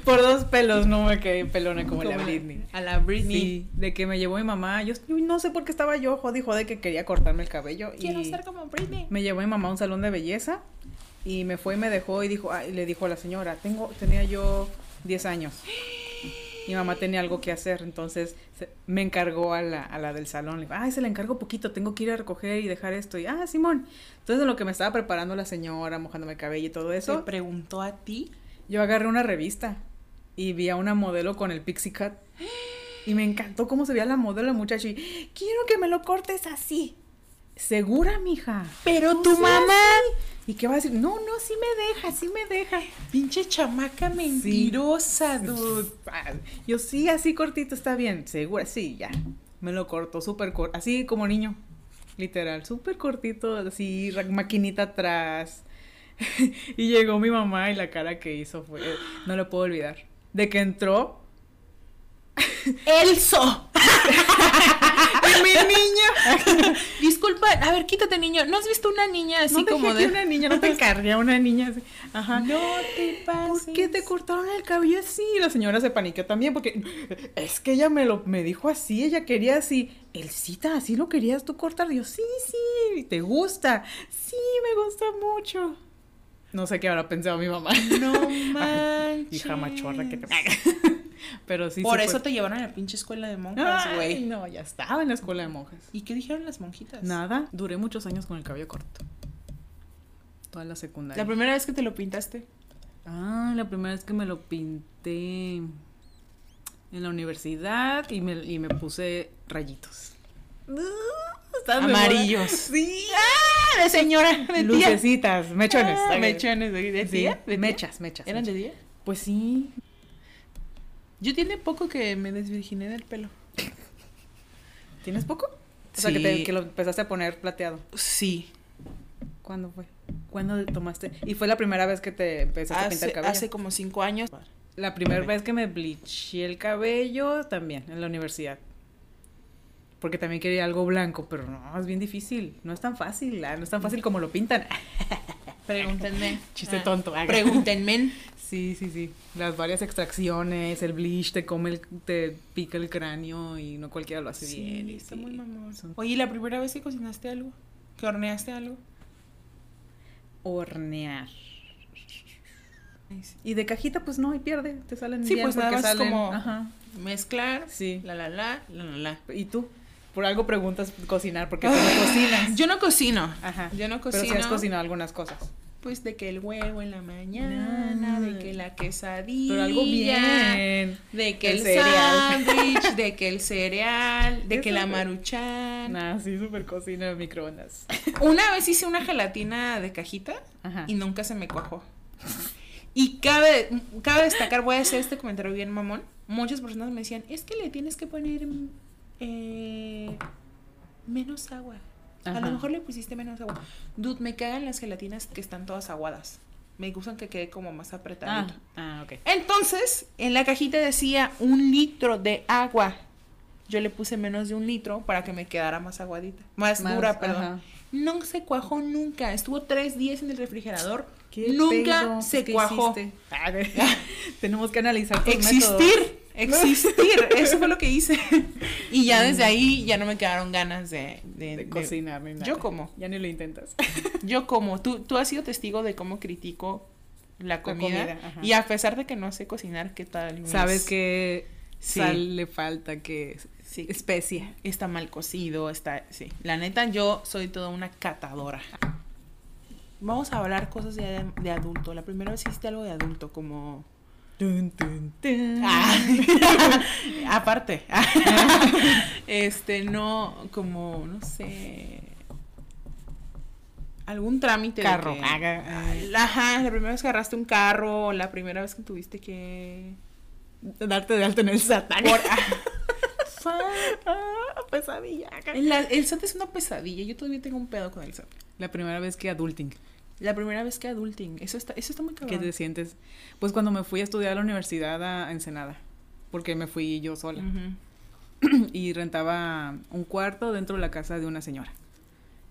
por dos pelos no me quedé pelona como, la Britney. A la Britney. Sí, de que me llevó mi mamá. Yo, no sé por qué estaba yo jodi jode que quería cortarme el cabello. Quiero y ser como Britney. me llevó mi mamá a un salón de belleza y me fue y me dejó y dijo, ay, le dijo a la señora, tengo, tenía yo 10 años. [GASPS] [GASPS] Mi mamá tenía algo que hacer, entonces se- me encargó a la, a la del salón. Le dijo, ay, se la encargo poquito, tengo que ir a recoger y dejar esto. Y, ah, Simón. Entonces, en lo que me estaba preparando la señora, mojándome el cabello y todo ¿Te eso, preguntó a ti? yo agarré una revista y vi a una modelo con el pixie cut. Y me encantó cómo se veía la modelo, la muchacha. Y, quiero que me lo cortes así. Segura, mija. Pero tu mamá. así. ¿Y qué va a decir? No, no, sí me deja, sí me deja. Pinche chamaca mentirosa, dude. Ah, Yo sí, así cortito está bien. Segura, sí, ya. Me lo corto súper corto. Así como niño. Literal, súper cortito, así, maquinita atrás. [LAUGHS] y llegó mi mamá y la cara que hizo fue. No lo puedo olvidar. De que entró. ¡Elso! [LAUGHS] ¡Mi niña! [LAUGHS] Disculpa, a ver, quítate, niño. ¿No has visto una niña así no como de. una niña, no te encargué a una niña así. Ajá. No te pases. ¿Por qué te cortaron el cabello así? La señora se paniqueó también porque es que ella me lo me dijo así, ella quería así. Elcita, así lo querías tú cortar. Y yo, sí, sí, ¿te gusta? Sí, me gusta mucho. No sé qué habrá pensado mi mamá. No [LAUGHS] Ay. Hija machorra que te [LAUGHS] Pero sí. Por eso fue. te llevaron a la pinche escuela de monjas, Ay, güey. no, ya estaba en la escuela de monjas. ¿Y qué dijeron las monjitas? Nada, duré muchos años con el cabello corto. Toda la secundaria. La primera vez que te lo pintaste. Ah, la primera vez que me lo pinté en la universidad y me, y me puse rayitos. De moda. Amarillos. Sí. ¡Ah! De señora, de tía. Lucecitas, mechones. Ah, mechones, ¿de, de Sí, tía? ¿De tía? mechas, mechas. ¿Eran de día? Pues sí. Yo tiene poco que me desvirginé del pelo. ¿Tienes poco? O sea, que, te- que lo empezaste a poner plateado. Sí. ¿Cuándo fue? ¿Cuándo tomaste? Y fue la primera vez que te empezaste a pintar el cabello. hace como cinco años. La primera vez que me bleaché el cabello también, en la universidad. Porque también quería algo blanco, pero no, es bien difícil. No es tan fácil, ah, no es tan fácil como lo pintan. [LAUGHS] Pregúntenme. Chiste Ah, tonto. ah. Pregúntenme. [LAUGHS] Sí, sí, sí. Las varias extracciones, el bleach te come, el- te pica el cráneo y no cualquiera lo hace Sí, bien. y está sí. muy mamón. Son- Oye, ¿la primera vez que cocinaste algo? ¿Que horneaste algo? Hornear. Y de cajita, pues no, y pierde, te salen Sí, bien pues nada más salen. como- Ajá. Mezclar. Sí. La, la, la, la, la, la. ¿Y tú? Por algo preguntas cocinar, porque tú no cocinas. Yo no cocino. Ajá. Yo no Pero cocino. sí has cocinado algunas cosas. Pues de que el huevo en la mañana, Ah. de que la quesadilla. Pero algo bien. De que El sándwich, de que el cereal, [LAUGHS] de que la maruchan. Nah, sí, súper cocina de microondas. [LAUGHS] Una vez hice una gelatina de cajita Ajá. y nunca se me cuajó. Y cabe, cabe destacar, voy a hacer este comentario bien mamón. Muchas personas me decían, es que le tienes que poner eh, menos agua. A lo mejor le pusiste menos agua. Dude, me cagan las gelatinas que están todas aguadas. Me gustan que quede como más Ah, apretadito. ah, ok. Entonces, en la cajita decía un litro de agua. Yo le puse menos de un litro para que me quedara más aguadita. Más, Más, dura, perdón. ajá. No se cuajó nunca. Estuvo tres días en el refrigerador. ¿Qué Nunca pedo? se ¿Qué cuajó. Ah, [LAUGHS] Tenemos que analizar Existir métodos. Existir. [LAUGHS] Eso fue lo que hice. Y ya desde ahí ya no me quedaron ganas de, de, De de- cocinar ni nada. Yo como. Ya ni lo intentas. [LAUGHS] Yo como. ¿Tú, tú has sido testigo de cómo critico la comida. y a pesar de que no sé cocinar, ¿qué tal? Sabes que Sí. sal le falta, que Sí. especia. Está mal cocido, está... Sí. La neta, yo soy toda una catadora. Vamos a hablar cosas de, de adulto. La primera vez hiciste algo de adulto, como... Ah. [LAUGHS] Aparte. [LAUGHS] este, no, como, no sé. Algún trámite. de Carro. que- Ajá, la primera vez que agarraste un carro, la primera vez que tuviste que. Darte de alta en el SAT. Por- [LAUGHS] Ah, pesadilla. el, el SAT es una pesadilla. Yo todavía tengo un pedo con el SAT. La primera vez que adulting. La primera vez que adulting. Eso está, eso está muy ¿Qué cabrón. te sientes? Pues cuando me fui a estudiar a la universidad a Ensenada. Porque me fui yo sola. [CLEARS THROAT] Y rentaba un cuarto dentro de la casa de una señora.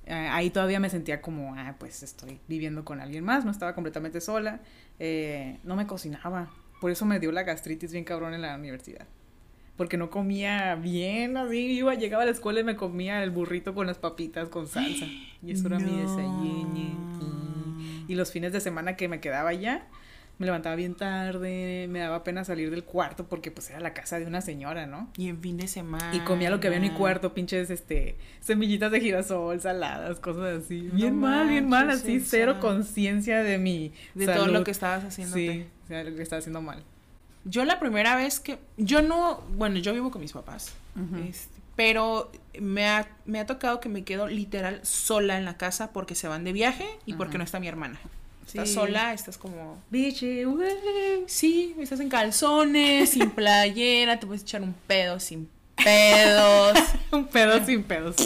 Eh, ahí todavía me sentía como, ah, pues estoy viviendo con alguien más, no estaba completamente sola, eh, no me cocinaba, por eso me dio la gastritis bien cabrón en la universidad. Porque no comía bien, así iba, llegaba a la escuela y me comía el burrito con las papitas con salsa. Y eso era mi [GASPS] No. desayuno. Y los fines de semana que me quedaba allá, me levantaba bien tarde, me daba pena salir del cuarto porque pues era la casa de una señora, ¿no? Y en fin de semana. Y comía lo que había en mi cuarto, pinches, este, semillitas de girasol, saladas, cosas así. No Bien mal, bien mal, así, cero conciencia de mi De todo salud. lo que estabas haciendo. Sí, o sea, lo que estaba haciendo mal. Yo la primera vez que. Yo no. Bueno, yo vivo con mis papás. este, pero me ha, me ha tocado que me quedo literal sola en la casa porque se van de viaje y porque no está mi hermana. Estás Sí. sola, estás como. Biche. Sí, estás en calzones, sin playera, te puedes echar un pedo sin pedos. [LAUGHS] Un pedo sin pedos.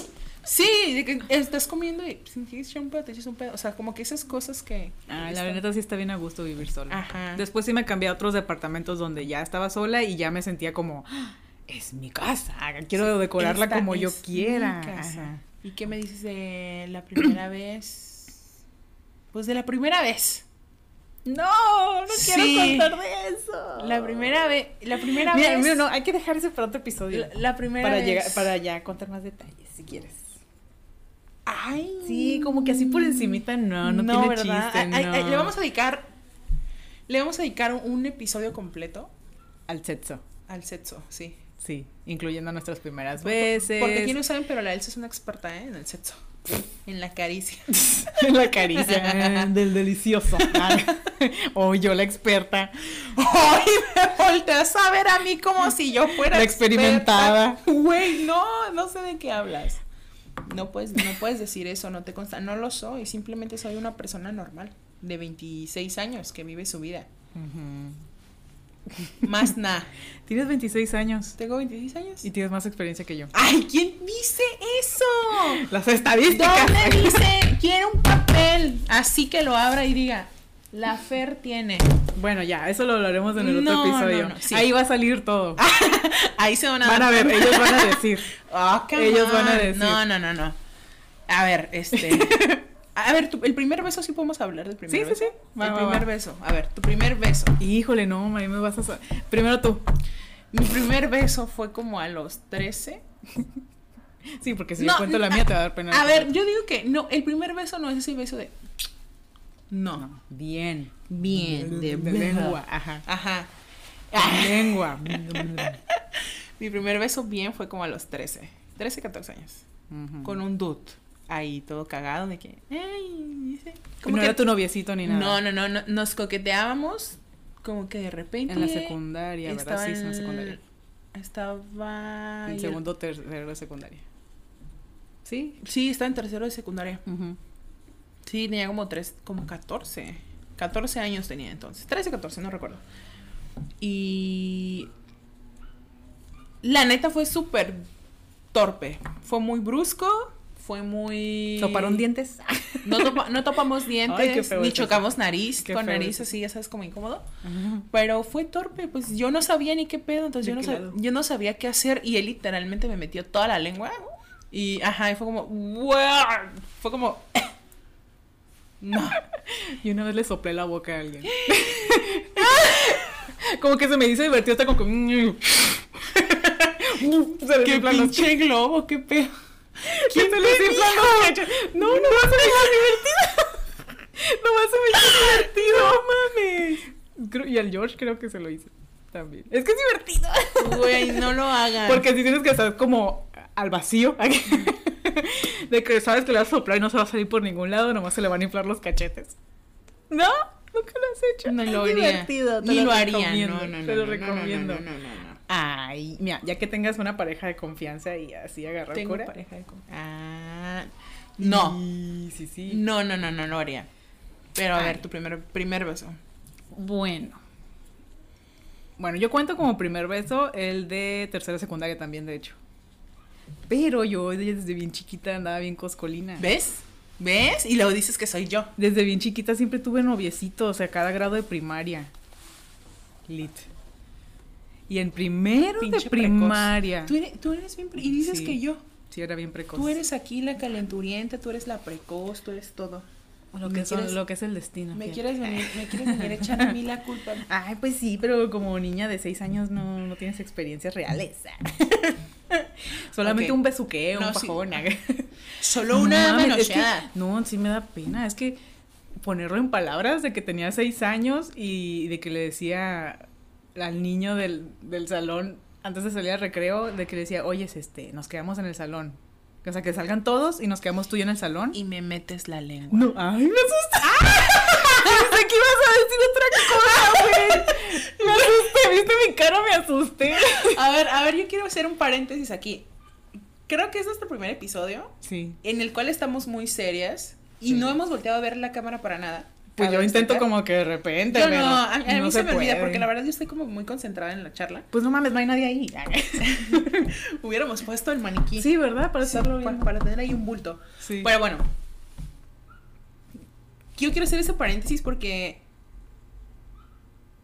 Sí, de que estás comiendo y si quieres echar un pedo, te echas un pedo. O sea, como que esas cosas que. Ah, la neta sí está bien a gusto vivir sola. Ajá. Después sí me cambié a otros departamentos donde ya estaba sola y ya me sentía como, "Ah, es mi casa, quiero decorarla como yo quiera. mi casa. ¿Y qué me dices de la primera [CLEARS THROAT] vez? Pues de la primera vez. No, no quiero contar de eso. La primera vez. La primera Mira, vez. mira, no, hay que dejar ese para otro episodio. la, la primera para vez. llegar, para ya contar más detalles, si quieres. Ay. Sí, como que así por encimita no, no, tiene ¿verdad? chiste, Ay, ay, ay, no. le vamos a dedicar. Le vamos a dedicar un, un episodio completo al sexo. al sexo, sí. Sí, incluyendo nuestras primeras veces. Porque aquí no saben, pero la Elsa es una experta ¿eh? en el sexo. En la caricia. [LAUGHS] en la caricia [LAUGHS] del delicioso. [LAUGHS] o yo la experta, ¡Ay! Me volteas a ver a mí como si yo fuera la experimentada. Güey, no, no sé de qué hablas. No puedes, no puedes decir eso, no te consta. No lo soy, simplemente soy una persona normal de 26 años que vive su vida. Más nada. Tienes 26 años Tengo 26 años. y tienes más experiencia que yo. ¡Ay! ¿Quién dice eso? Las estadísticas. ¿Dónde dice? Quiero un papel. Así que lo abra y diga. La Fer tiene. Bueno, ya, eso lo hablaremos en el No, otro episodio. no, no, sí. Ahí va a salir todo. [LAUGHS] Ahí se van a Van a ver, ellos van a decir. [LAUGHS] Ah, Ellos van a decir. No, no, no, no. A ver, este. [LAUGHS] A ver, tu- el primer beso sí podemos hablar del primer Sí, sí, beso. sí. Va, el va, primer va. beso. A ver, tu primer beso. Híjole, no, ahí me vas a... Primero tú. Mi primer beso fue como a los 13. Sí, porque si No, yo cuento la mía te va a dar pena. A ver, yo digo que no, el primer beso no es ese beso de. No. No, bien. Bien, de, lengua, ajá. Ajá. Lengua. [LAUGHS] Mi primer beso bien fue como a los 13. 13, 14 años. Con un dude. Ahí todo cagado de que. Ay, dice. no era tu noviecito ni nada. No, no, no, no, nos coqueteábamos como que de repente. En la secundaria, ¿verdad? Sí, en la secundaria. Estaba. En segundo, tercero de secundaria. ¿Sí? Sí, estaba en tercero de secundaria. Sí, tenía como tres, como 14. 14 años tenía entonces. 13, 14, no recuerdo. Y. La neta fue súper torpe. Fue muy brusco. Fue muy. ¿Toparon dientes? No, topa- no topamos [LAUGHS] dientes, Ay, ni eso. chocamos nariz, Qué con nariz así, ya sabes, como incómodo. Pero fue torpe, pues yo no sabía ni qué pedo, entonces ¿De yo no, qué sab- lado? yo no sabía qué hacer y él literalmente me metió toda la lengua y ajá, y fue como, fue como, [LAUGHS] no. [LAUGHS] Y una vez le soplé la boca a alguien. como que se me hizo divertido, está como que... ¡Qué pinche globo! ¡Qué pedo! ¿Quién se les cachos? No, no va a ser divertido. [LAUGHS] No va a ser divertido. ¡No mames! Creo- Y al George creo que se lo hice también. Es que es divertido. Güey, no lo hagan. Porque si tienes que estar como al vacío. [LAUGHS] De que sabes que le vas a soplar y no se va a salir por ningún lado, nomás se le van a inflar los cachetes. ¿No? Nunca lo has hecho. No lo Es haría. divertido, te Ni lo lo haría. No, no, no. Te lo no, no, no, recomiendo. No, no, no, no. Ay, mira, ya que tengas una pareja de confianza y así agarrar Tengo cura. pareja de con- Ah. No. Sí, sí, sí. No, no, no, no lo haría. Pero a Ay. ver, tu primer, primer beso. Bueno. Bueno, yo cuento como primer beso el de tercera secundaria también, de hecho. Pero yo desde bien chiquita andaba bien coscolina. ¿Ves? ¿Ves? Y luego dices que soy yo. Desde bien chiquita siempre tuve noviecitos, a cada grado de primaria. Lit. Y en primero Pinche de primaria. Tú eres, tú eres bien... Y dices Sí. que yo. Sí, era bien precoz. Tú eres aquí la calenturienta, tú eres la precoz, tú eres todo. lo que, son- quieres- lo que es el destino. Me quieres venir, me quieres venir a echar a mí la culpa. [LAUGHS] Ay, pues sí, pero como niña de seis años no, no tienes experiencias reales. [LAUGHS] Solamente un besuqueo, No, un sí. pajón. [LAUGHS] Solo una No es que- no, sí me da pena. Es que ponerlo en palabras de que tenía seis años y de que le decía al niño del, del salón, antes de salir al recreo, de que le decía, oye, este, nos quedamos en el salón. O sea, que salgan todos y nos quedamos tú y yo en el salón. Y me metes la lengua. No, ay, me asusté. [LAUGHS] Pensé que ibas a decir otra cosa, güey. Me asusté, viste mi cara, me asusté. A ver, a ver, yo quiero hacer un paréntesis aquí. Creo que es nuestro primer episodio Sí. en el cual estamos muy serias y Sí. no hemos volteado a ver la cámara para nada. Pues yo intento como que de repente. Yo pero no, a, a mí no se, me olvida porque la verdad yo estoy como muy concentrada en la charla. Pues no mames, no hay nadie ahí. [LAUGHS] Hubiéramos puesto el maniquí. Sí, ¿verdad? Para Sí, estarlo para, tener ahí un bulto. Sí. Pero bueno, yo quiero hacer ese paréntesis porque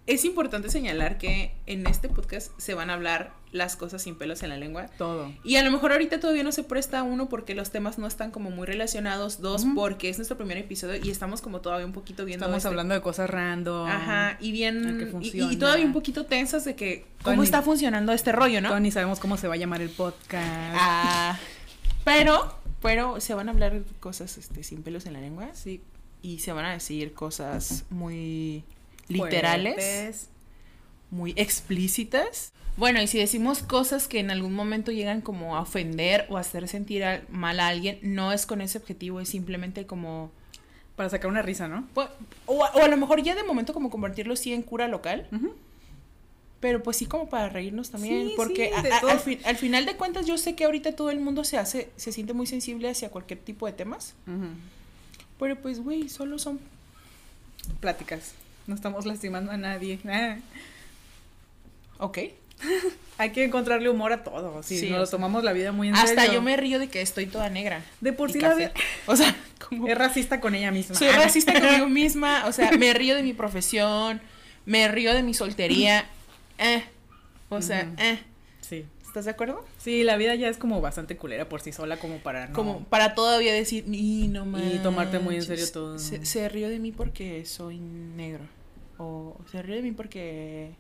es importante señalar que en este podcast se van a hablar las cosas sin pelos en la lengua. Todo. Y a lo mejor ahorita todavía no se presta uno porque los temas no están como muy relacionados, dos porque es nuestro primer episodio y estamos como todavía un poquito viendo Estamos este- hablando de cosas random. Ajá, y bien y- todavía un poquito tensas de que cómo está funcionando este rollo, ¿no? Ni sabemos cómo se va a llamar el podcast. Ah, pero pero se van a hablar cosas este sin pelos en la lengua sí. y se van a decir cosas muy literales, Fuertes. muy explícitas. Bueno, y si decimos cosas que en algún momento llegan como a ofender o a hacer sentir mal a alguien, no es con ese objetivo, es simplemente como... Para sacar una risa, ¿no? pues, O, a- o a lo mejor ya de momento como convertirlo sí en cura local, pero pues sí como para reírnos también, Sí, porque sí, a- de a- todo. al, fin- al final de cuentas yo sé que ahorita todo el mundo se hace, se siente muy sensible hacia cualquier tipo de temas, pero pues güey, solo son Pláticas. No estamos lastimando a nadie. [LAUGHS] Ok. [LAUGHS] Hay que encontrarle humor a todo. Si Sí, nos o sea, tomamos la vida muy en Hasta serio. yo me río de que estoy toda negra. De por sí la vida. [LAUGHS] O sea, como... Es racista con ella misma. Soy racista [LAUGHS] conmigo misma, o sea, me río de mi profesión, me río de mi soltería. Eh. O sea, eh. Sí. ¿Estás de acuerdo? Sí, la vida ya es como bastante culera por sí sola como para no... Como para todavía decir, y no Y tomarte muy en manches, serio todo. Se, se rió de mí porque soy negro. O se rió de mí porque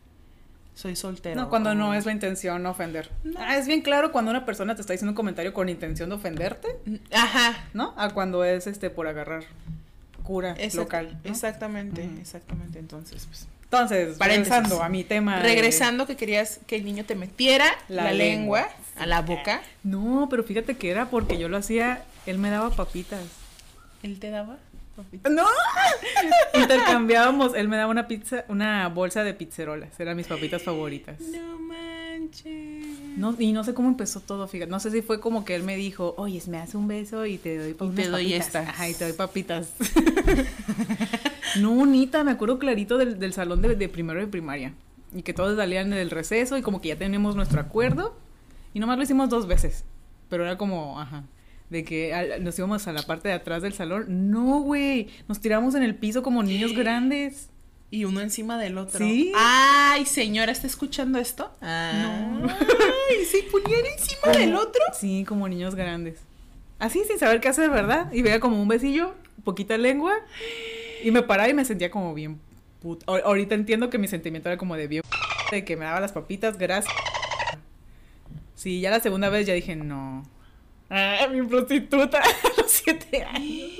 soy soltero. No, cuando no es la intención ofender. No. Ah, es bien claro cuando una persona te está diciendo un comentario con intención de ofenderte, Ajá. ¿no? A cuando es este por agarrar cura Exact- local. ¿no? Exactamente, exactamente. Entonces, pues. Entonces, regresando a mi tema. de- Regresando que querías que el niño te metiera la, La lengua, lengua. a la boca. No, pero fíjate que era porque yo lo hacía, él me daba papitas. Él te daba. ¡No! [LAUGHS] Intercambiábamos, él me daba una pizza, una bolsa de pizzerolas, eran mis papitas favoritas. No manches. No, y no sé cómo empezó todo, fíjate. No sé si fue como que él me dijo, oye, me hace un beso y te doy pa- Y te doy papitas". estas. Ajá, y te doy papitas. [LAUGHS] no, Nita, me acuerdo clarito del, del salón de, de primero de primaria. Y que todos salían del receso y como que ya teníamos nuestro acuerdo. Y nomás lo hicimos dos veces. Pero era como, ajá. De que al- nos íbamos a la parte de atrás del salón. No, güey. Nos tiramos en el piso como niños [GASPS] grandes. Y uno encima del otro. Sí. Ay, señora, ¿está escuchando esto? Ah. No. Ay, se ponían encima del otro. Sí, como niños grandes. Así, sin saber qué hacer, ¿verdad? Y veía como un besillo, poquita lengua, y me paraba y me sentía como bien puta. Ahor- Ahorita entiendo que mi sentimiento era como de bien de que me daba las papitas, gracias. Sí, ya la segunda vez ya dije, no. Ah, mi prostituta [LAUGHS] a los siete años.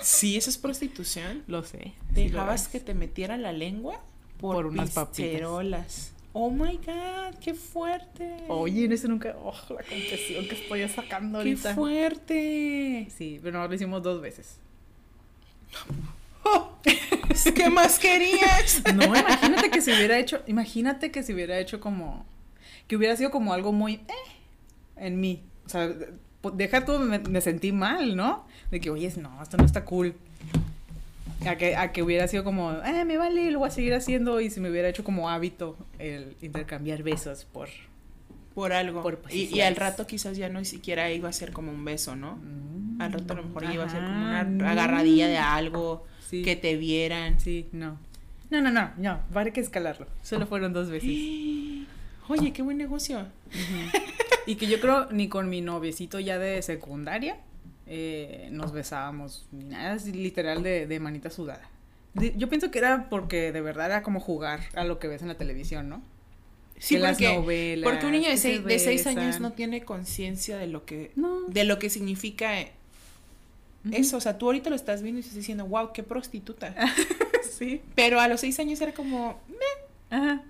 Sí, eso es prostitución. Lo sé. ¿Te sí lo dejabas que te metiera la lengua por, Por unas papitas. Oh my god, qué fuerte. Oye, en eso nunca. Oh, la confesión que estoy sacando qué ahorita. fuerte. Sí, pero no lo hicimos dos veces. Oh, [LAUGHS] ¿Qué más querías? [LAUGHS] No, imagínate que se hubiera hecho, imagínate que se hubiera hecho como, que hubiera sido como algo muy, eh, en mí. O sea, deja tú, me, me sentí mal, ¿no? De que, oye, no, esto no está cool. A que, a que hubiera sido como, eh, me vale, lo voy a seguir haciendo y si me hubiera hecho como hábito el intercambiar besos por... Por algo. Por y, al rato quizás ya no siquiera iba a ser como un beso, ¿no? Al rato a lo mejor iba a ser como Ajá, una agarradilla de algo, Sí. que te vieran. Sí, no. No, no, no, no, va a haber que escalarlo. Solo fueron dos veces. [GASPS] Oye, qué buen negocio. [LAUGHS] Y que yo creo ni con mi noviecito ya de secundaria eh, nos besábamos, ni nada, es literal de, de manita sudada. De- yo pienso que era porque de verdad era como jugar a lo que ves en la televisión, ¿no? Sí, De las porque, novelas, porque un niño de seis, de seis años no tiene conciencia de lo que No. de lo que significa eh, eso. O sea, tú ahorita lo estás viendo y estás diciendo, wow, qué prostituta. [LAUGHS] sí. Pero a los seis años era como, Ajá.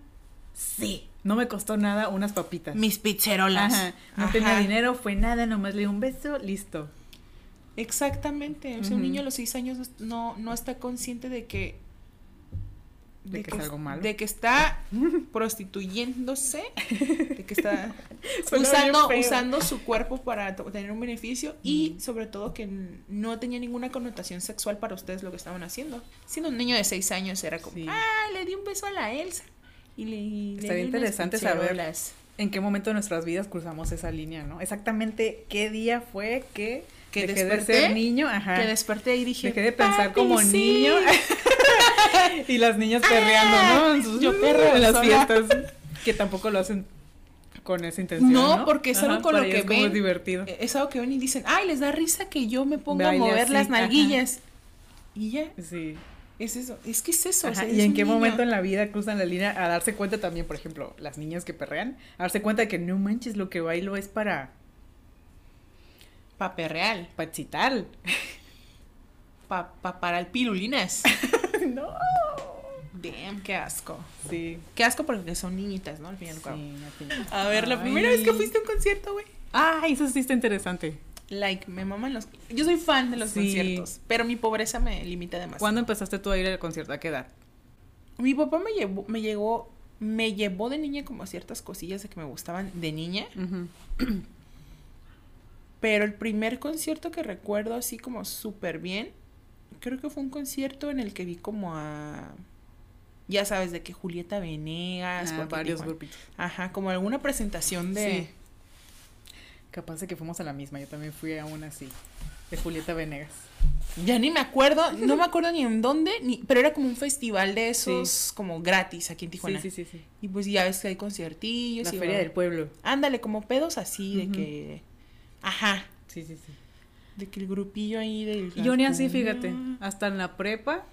Sí. No me costó nada unas papitas. mis pizzerolas. Ajá. No Ajá. tenía dinero, fue nada, nomás le di un beso, listo. Exactamente. O sea, un niño a los seis años no, no está consciente de que. De que es algo malo. De que está prostituyéndose. De que está [LAUGHS] usando, usando su cuerpo para tener un beneficio. Y sobre todo que no tenía ninguna connotación sexual para ustedes lo que estaban haciendo. Siendo un niño de seis años era como, Sí. ah, le di un beso a la Elsa. Y le, y le Estaría interesante saber pizzerolas". en qué momento de nuestras vidas cruzamos esa línea, ¿no? Exactamente qué día fue que, Que dejé de desperté, ser niño, ajá. Que desperté y dije, Dejé de pensar "Papi, como sí". niño [LAUGHS] y las niñas perreando, ¿no? En sus- yo perreo en las fiestas, que tampoco lo hacen con esa intención, No, ¿no? porque es algo con lo que ven. es divertido. Eh, Es algo que ven y dicen, ay, les da risa que yo me ponga Baile a mover así, las ajá. nalguillas. Y ya, Sí. Es eso. Es que es eso. o Ajá, sea, ¿Y es en qué niño. momento en la vida cruzan la línea a darse cuenta también, por ejemplo, las niñas que perrean, a darse cuenta de que no manches, lo que bailo es para, Pape real. para excitar. [LAUGHS] Pa, pa- para el pirulinas. [LAUGHS] no. Damn, qué asco. Sí. Qué asco porque son niñitas, ¿no? Al fin y al cabo. Sí, al final. A ver, la Ay. primera vez que fuiste a un concierto, güey. Ay, eso sí está interesante. Like, me maman los... Yo soy fan de los Sí. conciertos, pero mi pobreza me limita demasiado. ¿Cuándo empezaste tú a ir al concierto? ¿A qué edad? Mi papá me llevó, me llegó, me llevó de niña como a ciertas cosillas de que me gustaban de niña. [CLEARS THROAT] Pero el primer concierto que recuerdo así como súper bien, creo que fue un concierto en el que vi como a, ya sabes, de que Julieta Venegas, Ah, varios grupitos. Ajá, como alguna presentación de... Sí. Capaz de que fuimos a la misma. Yo también fui a una así. De Julieta Venegas. Ya ni me acuerdo, no me acuerdo ni en dónde, ni, pero era como un festival de esos como gratis aquí en Tijuana. Sí, sí, sí, sí. Y pues ya ves que hay conciertillos. La y feria va- del pueblo. Ándale, como pedos así de que... Ajá, Sí, sí, sí. de que el grupillo ahí del... Y yo ni así, fíjate. Hasta en la prepa,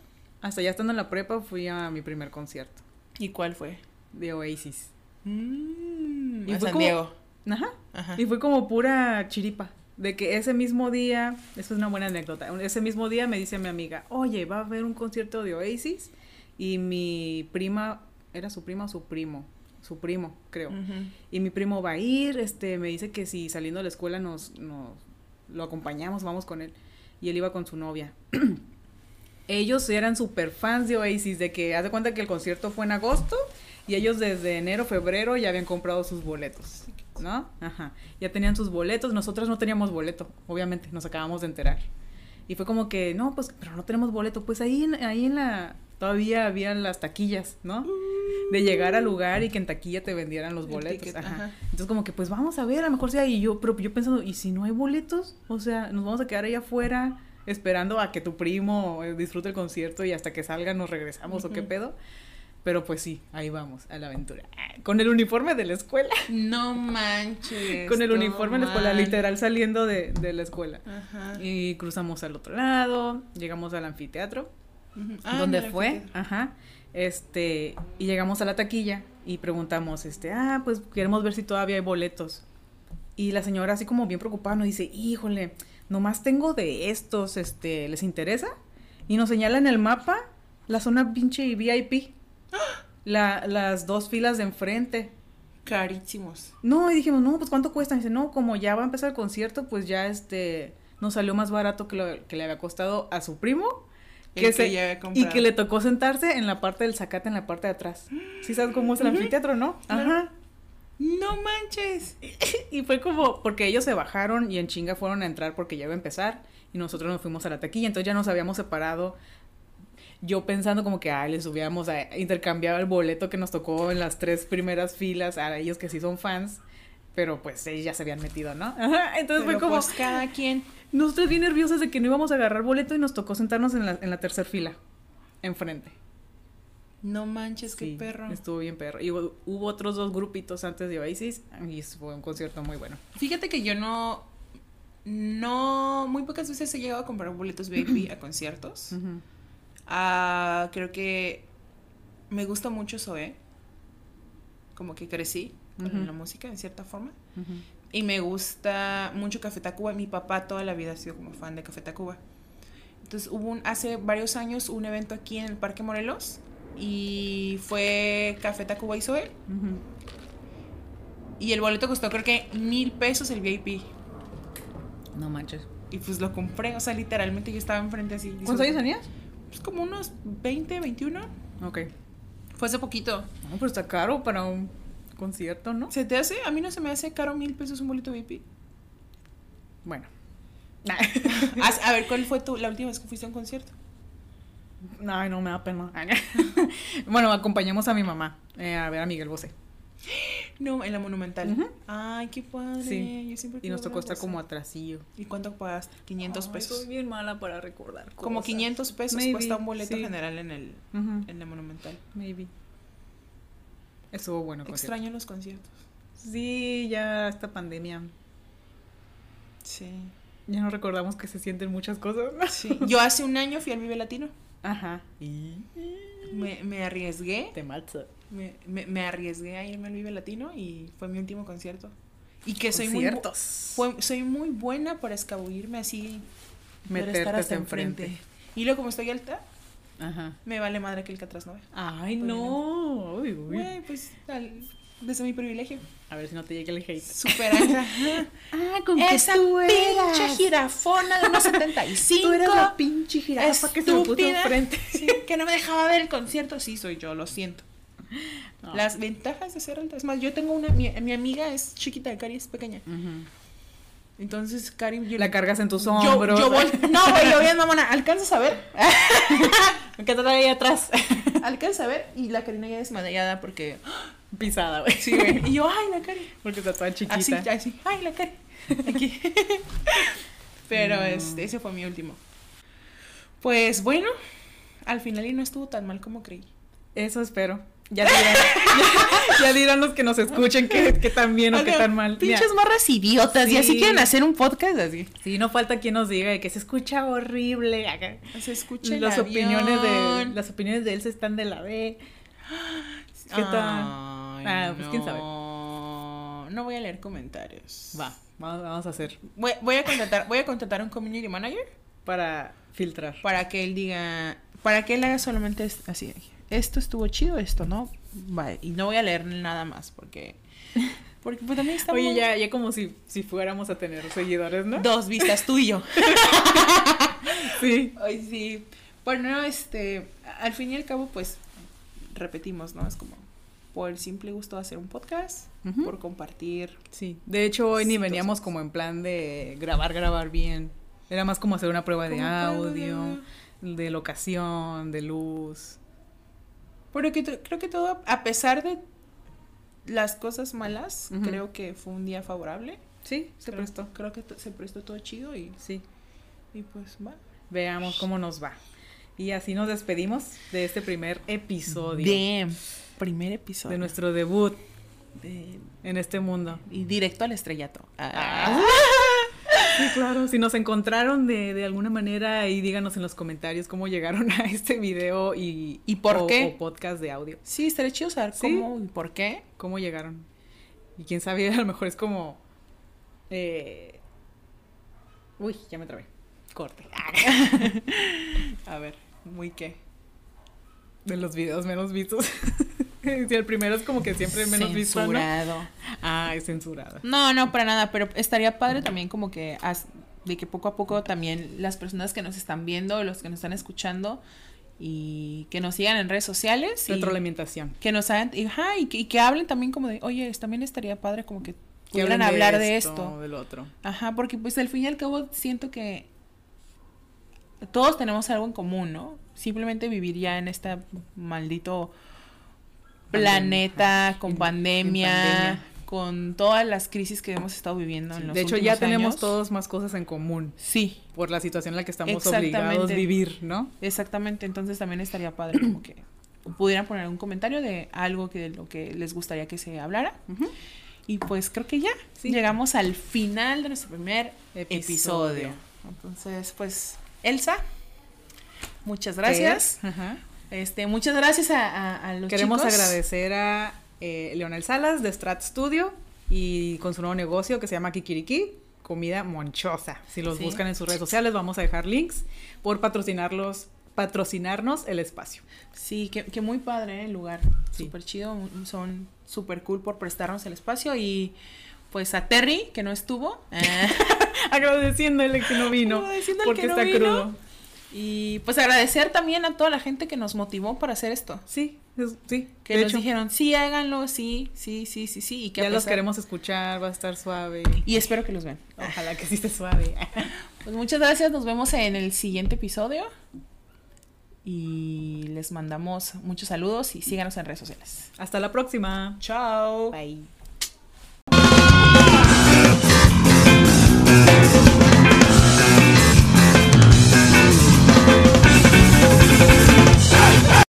hasta ya estando en la prepa, fui a mi primer concierto ¿Y cuál fue? de Oasis. Mm, Y a fue San como- Diego. Ajá. Ajá. Y fue como pura chiripa. De que ese mismo día, eso es una buena anécdota, ese mismo día me dice mi amiga, oye, va a haber un concierto de Oasis y mi prima, ¿era su prima o su primo? Su primo, creo. Y mi primo va a ir, este, me dice que si saliendo de la escuela nos, nos lo acompañamos, vamos con él. Y él iba con su novia. [CLEARS THROAT] ellos eran super fans de Oasis, de que haz de cuenta que el concierto fue en agosto y ellos desde enero, febrero ya habían comprado sus boletos, ¿no? Ajá. Ya tenían sus boletos, nosotras no teníamos boleto, obviamente, nos acabamos de enterar. Y fue como que, no, pues, pero no tenemos boleto. Pues ahí, en- ahí en la, todavía habían las taquillas, ¿no? De llegar al lugar y que en taquilla te vendieran los boletos. ticket, ajá. ajá. Entonces como que, pues vamos a ver, a lo mejor sea, y yo, pero yo pensando, ¿y si no hay boletos? O sea, nos vamos a quedar ahí afuera esperando a que tu primo eh, disfrute el concierto y hasta que salga nos regresamos o qué pedo. Pero pues sí, ahí vamos, a la aventura. Con el uniforme de la escuela. No manches. Con el uniforme de la escuela, literal saliendo de, de la escuela. Ajá. Y cruzamos al otro lado, llegamos al anfiteatro. Ah, donde fue, ajá, este, y llegamos a la taquilla y preguntamos, este, ah, pues queremos ver si todavía hay boletos. Y la señora así como bien preocupada nos dice, híjole, nomás tengo de estos, este, ¿les interesa? Y nos señala en el mapa la zona pinche VIP, la, las dos filas de enfrente. Carísimos. No, y dijimos, no, pues ¿cuánto cuesta? Y dice, no, como ya va a empezar el concierto, pues ya este, nos salió más barato que lo que le había costado a su primo. Que que se- ya había y que le tocó sentarse en la parte del zacate, en la parte de atrás. ¿Sí sabes cómo es el anfiteatro, no? Ajá. No manches. [LAUGHS] Y fue como, porque ellos se bajaron y en chinga fueron a entrar porque ya iba a empezar. Y nosotros nos fuimos a la taquilla, entonces ya nos habíamos separado. Yo pensando como que, ay, les hubiéramos a- intercambiado el boleto que nos tocó en las tres primeras filas a ellos que sí son fans. Pero pues ellos ya se habían metido, ¿no? Ajá. Entonces Pero fue como, pues cada quien. nosotros bien nerviosos de que no íbamos a agarrar boleto y nos tocó sentarnos en la, en la tercera fila, enfrente. No manches, qué Sí, perro. Estuvo bien perro. Y hubo, hubo otros dos grupitos antes de Oasis y fue un concierto muy bueno. Fíjate que yo no. No. Muy pocas veces he llegado a comprar boletos VIP a conciertos. Ujú. Ah, creo que me gusta mucho Zoé. Como que crecí con la música, en cierta forma. Y me gusta mucho Café Tacuba. Mi papá toda la vida ha sido como fan de Café Tacuba. Entonces hubo un, hace varios años un evento aquí en el Parque Morelos. Y fue Café Tacuba y. Ujú. Y el boleto costó creo que mil pesos el VIP. No manches. Y pues lo compré. O sea, literalmente yo estaba enfrente así. ¿Cuántos años tenías? Pues como unos 20, 21. Ok. Fue hace poquito. No, pero está caro para un concierto, ¿no? ¿Se te hace? A mí no se me hace caro mil pesos un boleto VIP. Bueno. [LAUGHS] A ver, ¿cuál fue tu, la última vez que fuiste a un concierto? Ay, no, me da pena. [LAUGHS] bueno, acompañamos a mi mamá eh, a ver a Miguel Bosé. [LAUGHS] No, en la Monumental. Ujú. Ay, qué padre. Sí. Yo siempre Y nos tocó estar como atrasillo. ¿Y cuánto pagaste? 500 Ay, pesos. Soy bien mala para recordar. Como cosas. 500 pesos Maybe, cuesta un boleto sí. general en el en la Monumental. Maybe. Estuvo bueno. el concierto. Extraño los conciertos. Sí, ya esta pandemia. Sí. Ya no recordamos que se sienten muchas cosas. Sí. Yo hace un año fui al Vive Latino. Ajá. Y Me, me arriesgué. te mato. Me, me, me arriesgué a irme al Vive Latino y fue mi último concierto. Y que soy muy, fue- soy muy buena para escabullirme así. Meterte estar hasta enfrente. Y luego como estoy alta, Ajá. me vale madre que el que atrás no ve. Ay, no. Uy, uy. Güey, pues al- desde mi privilegio. A ver si no te llega el hate. Súper alta. [LAUGHS] Ah, con Esa pinche jirafona de unos 75. Tú eras la pinche jirafa que se me puso estúpida. enfrente. Sí, que no me dejaba ver el concierto. Sí, soy yo, lo siento. [LAUGHS] No. Las ventajas de ser alta. Es más, yo tengo una. Mi, mi amiga es chiquita, Cari es pequeña. Entonces, Cari. Yo, La cargas en tus hombros. yo vol- [LAUGHS] No, güey, yo bien, mamona. ¿Alcanzas a ver? ¿Qué te trae ahí atrás? [LAUGHS] ¿Alcanzas a ver? Y la Karina ya desmayada porque. Pisada, güey. Sí, güey. Y yo, ay, la Cari. Porque está toda chiquita. Así, así. Ay, la Cari. Aquí. Pero No. este, ese fue mi último. Pues bueno, al final y no estuvo tan mal como creí. Eso espero. Ya dirán, ya, ya dirán los que nos escuchen que, que tan bien o que tan mal. Pinches morras idiotas. Y así Sí. quieren hacer un podcast así. sí, no falta quien nos diga que se escucha horrible. Se escucha el Las opiniones de las opiniones de él se están de la B. ¿Qué tal? Ah, pues, quién sabe. No, voy a leer comentarios. Va, vamos, vamos a hacer Voy, voy a contratar, voy a contratar un community manager para filtrar. para que él diga, para que él haga solamente así. Esto estuvo chido, esto no. Vale, y no voy a leer nada más porque [LAUGHS] porque pues también estamos Oye, ya, ya como si, si fuéramos a tener seguidores, ¿no? dos vistas tú y yo. [LAUGHS] Sí. Ay, sí. Bueno, este, al fin y al cabo, pues, repetimos, ¿no? Es como por el simple gusto de hacer un podcast, por compartir. Sí. De hecho, hoy ni veníamos como en plan de grabar, grabar bien. Era más como hacer una prueba de audio, de locación, de luz. Pero que creo que todo, a pesar de las cosas malas, creo que fue un día favorable. Sí, se creo, prestó. Creo que se prestó todo chido y, Sí. y pues va. Veamos cómo nos va. Y así nos despedimos de este primer episodio Damn. Primer episodio. de nuestro debut De- en este mundo. y directo al estrellato. Ah. Sí, claro. Si nos encontraron de, de alguna manera, ahí díganos en los comentarios cómo llegaron a este video y, ¿Y por o- qué? o podcast de audio. Sí, estaría chido saber Sí. cómo y por qué. ¿Cómo llegaron? Y quién sabe, a lo mejor es como. eh, Uy, ya me trabé. Corte. [LAUGHS] A ver, muy qué. De los videos menos vistos. [LAUGHS] [LAUGHS] Sí, el primero es como que siempre menos visto. Censurado. Ah, es censurado. No, no, para nada, pero estaría padre también como que de que poco a poco también las personas que nos están viendo, los que nos están escuchando y que nos sigan en redes sociales Retroalimentación. que nos hagan y, ajá, y, que, y que hablen también como de, oye, también estaría padre como que pudieran hablen hablar de esto. Del otro. Ajá, porque pues al fin y al cabo siento que todos tenemos algo en común, ¿no? Simplemente vivir ya en este maldito planeta con pandemia, pandemia. con todas las crisis que hemos estado viviendo en los de hecho, ya tenemos años. todos más cosas en común Sí, por la situación en la que estamos obligados a vivir, ¿no? exactamente. Entonces también estaría padre como que pudieran poner un comentario de algo que de lo que les gustaría que se hablara. Y pues creo que ya Sí. llegamos al final de nuestro primer Episodio. episodio. Entonces, pues, Elsa, muchas gracias. Ajá. Este, muchas gracias a, a- a los Queremos chicos. agradecer a eh, Leonel Salas de Strat Studio y con su nuevo negocio que se llama Kikiriki, comida monchosa. Si los Sí. buscan en sus redes sociales, vamos a dejar links por patrocinarlos, patrocinarnos el espacio. Sí, que, que muy padre ¿eh? el lugar. Sí. Súper chido. Son súper cool por prestarnos el espacio. Y pues a Terry, que no estuvo. [LAUGHS] eh, Agradeciéndole que no vino Agradeciéndole porque que no está vino. crudo. Y pues agradecer también a toda la gente que nos motivó para hacer esto. Sí, sí. Que nos dijeron, sí, háganlo, sí, sí, sí, sí, sí. Y que ya los queremos escuchar, va a estar suave. Y espero que los vean. Ojalá que sí esté suave. [LAUGHS] pues muchas gracias, nos vemos en el siguiente episodio. Y les mandamos muchos saludos y síganos en redes sociales. Hasta la próxima. Chao. Bye.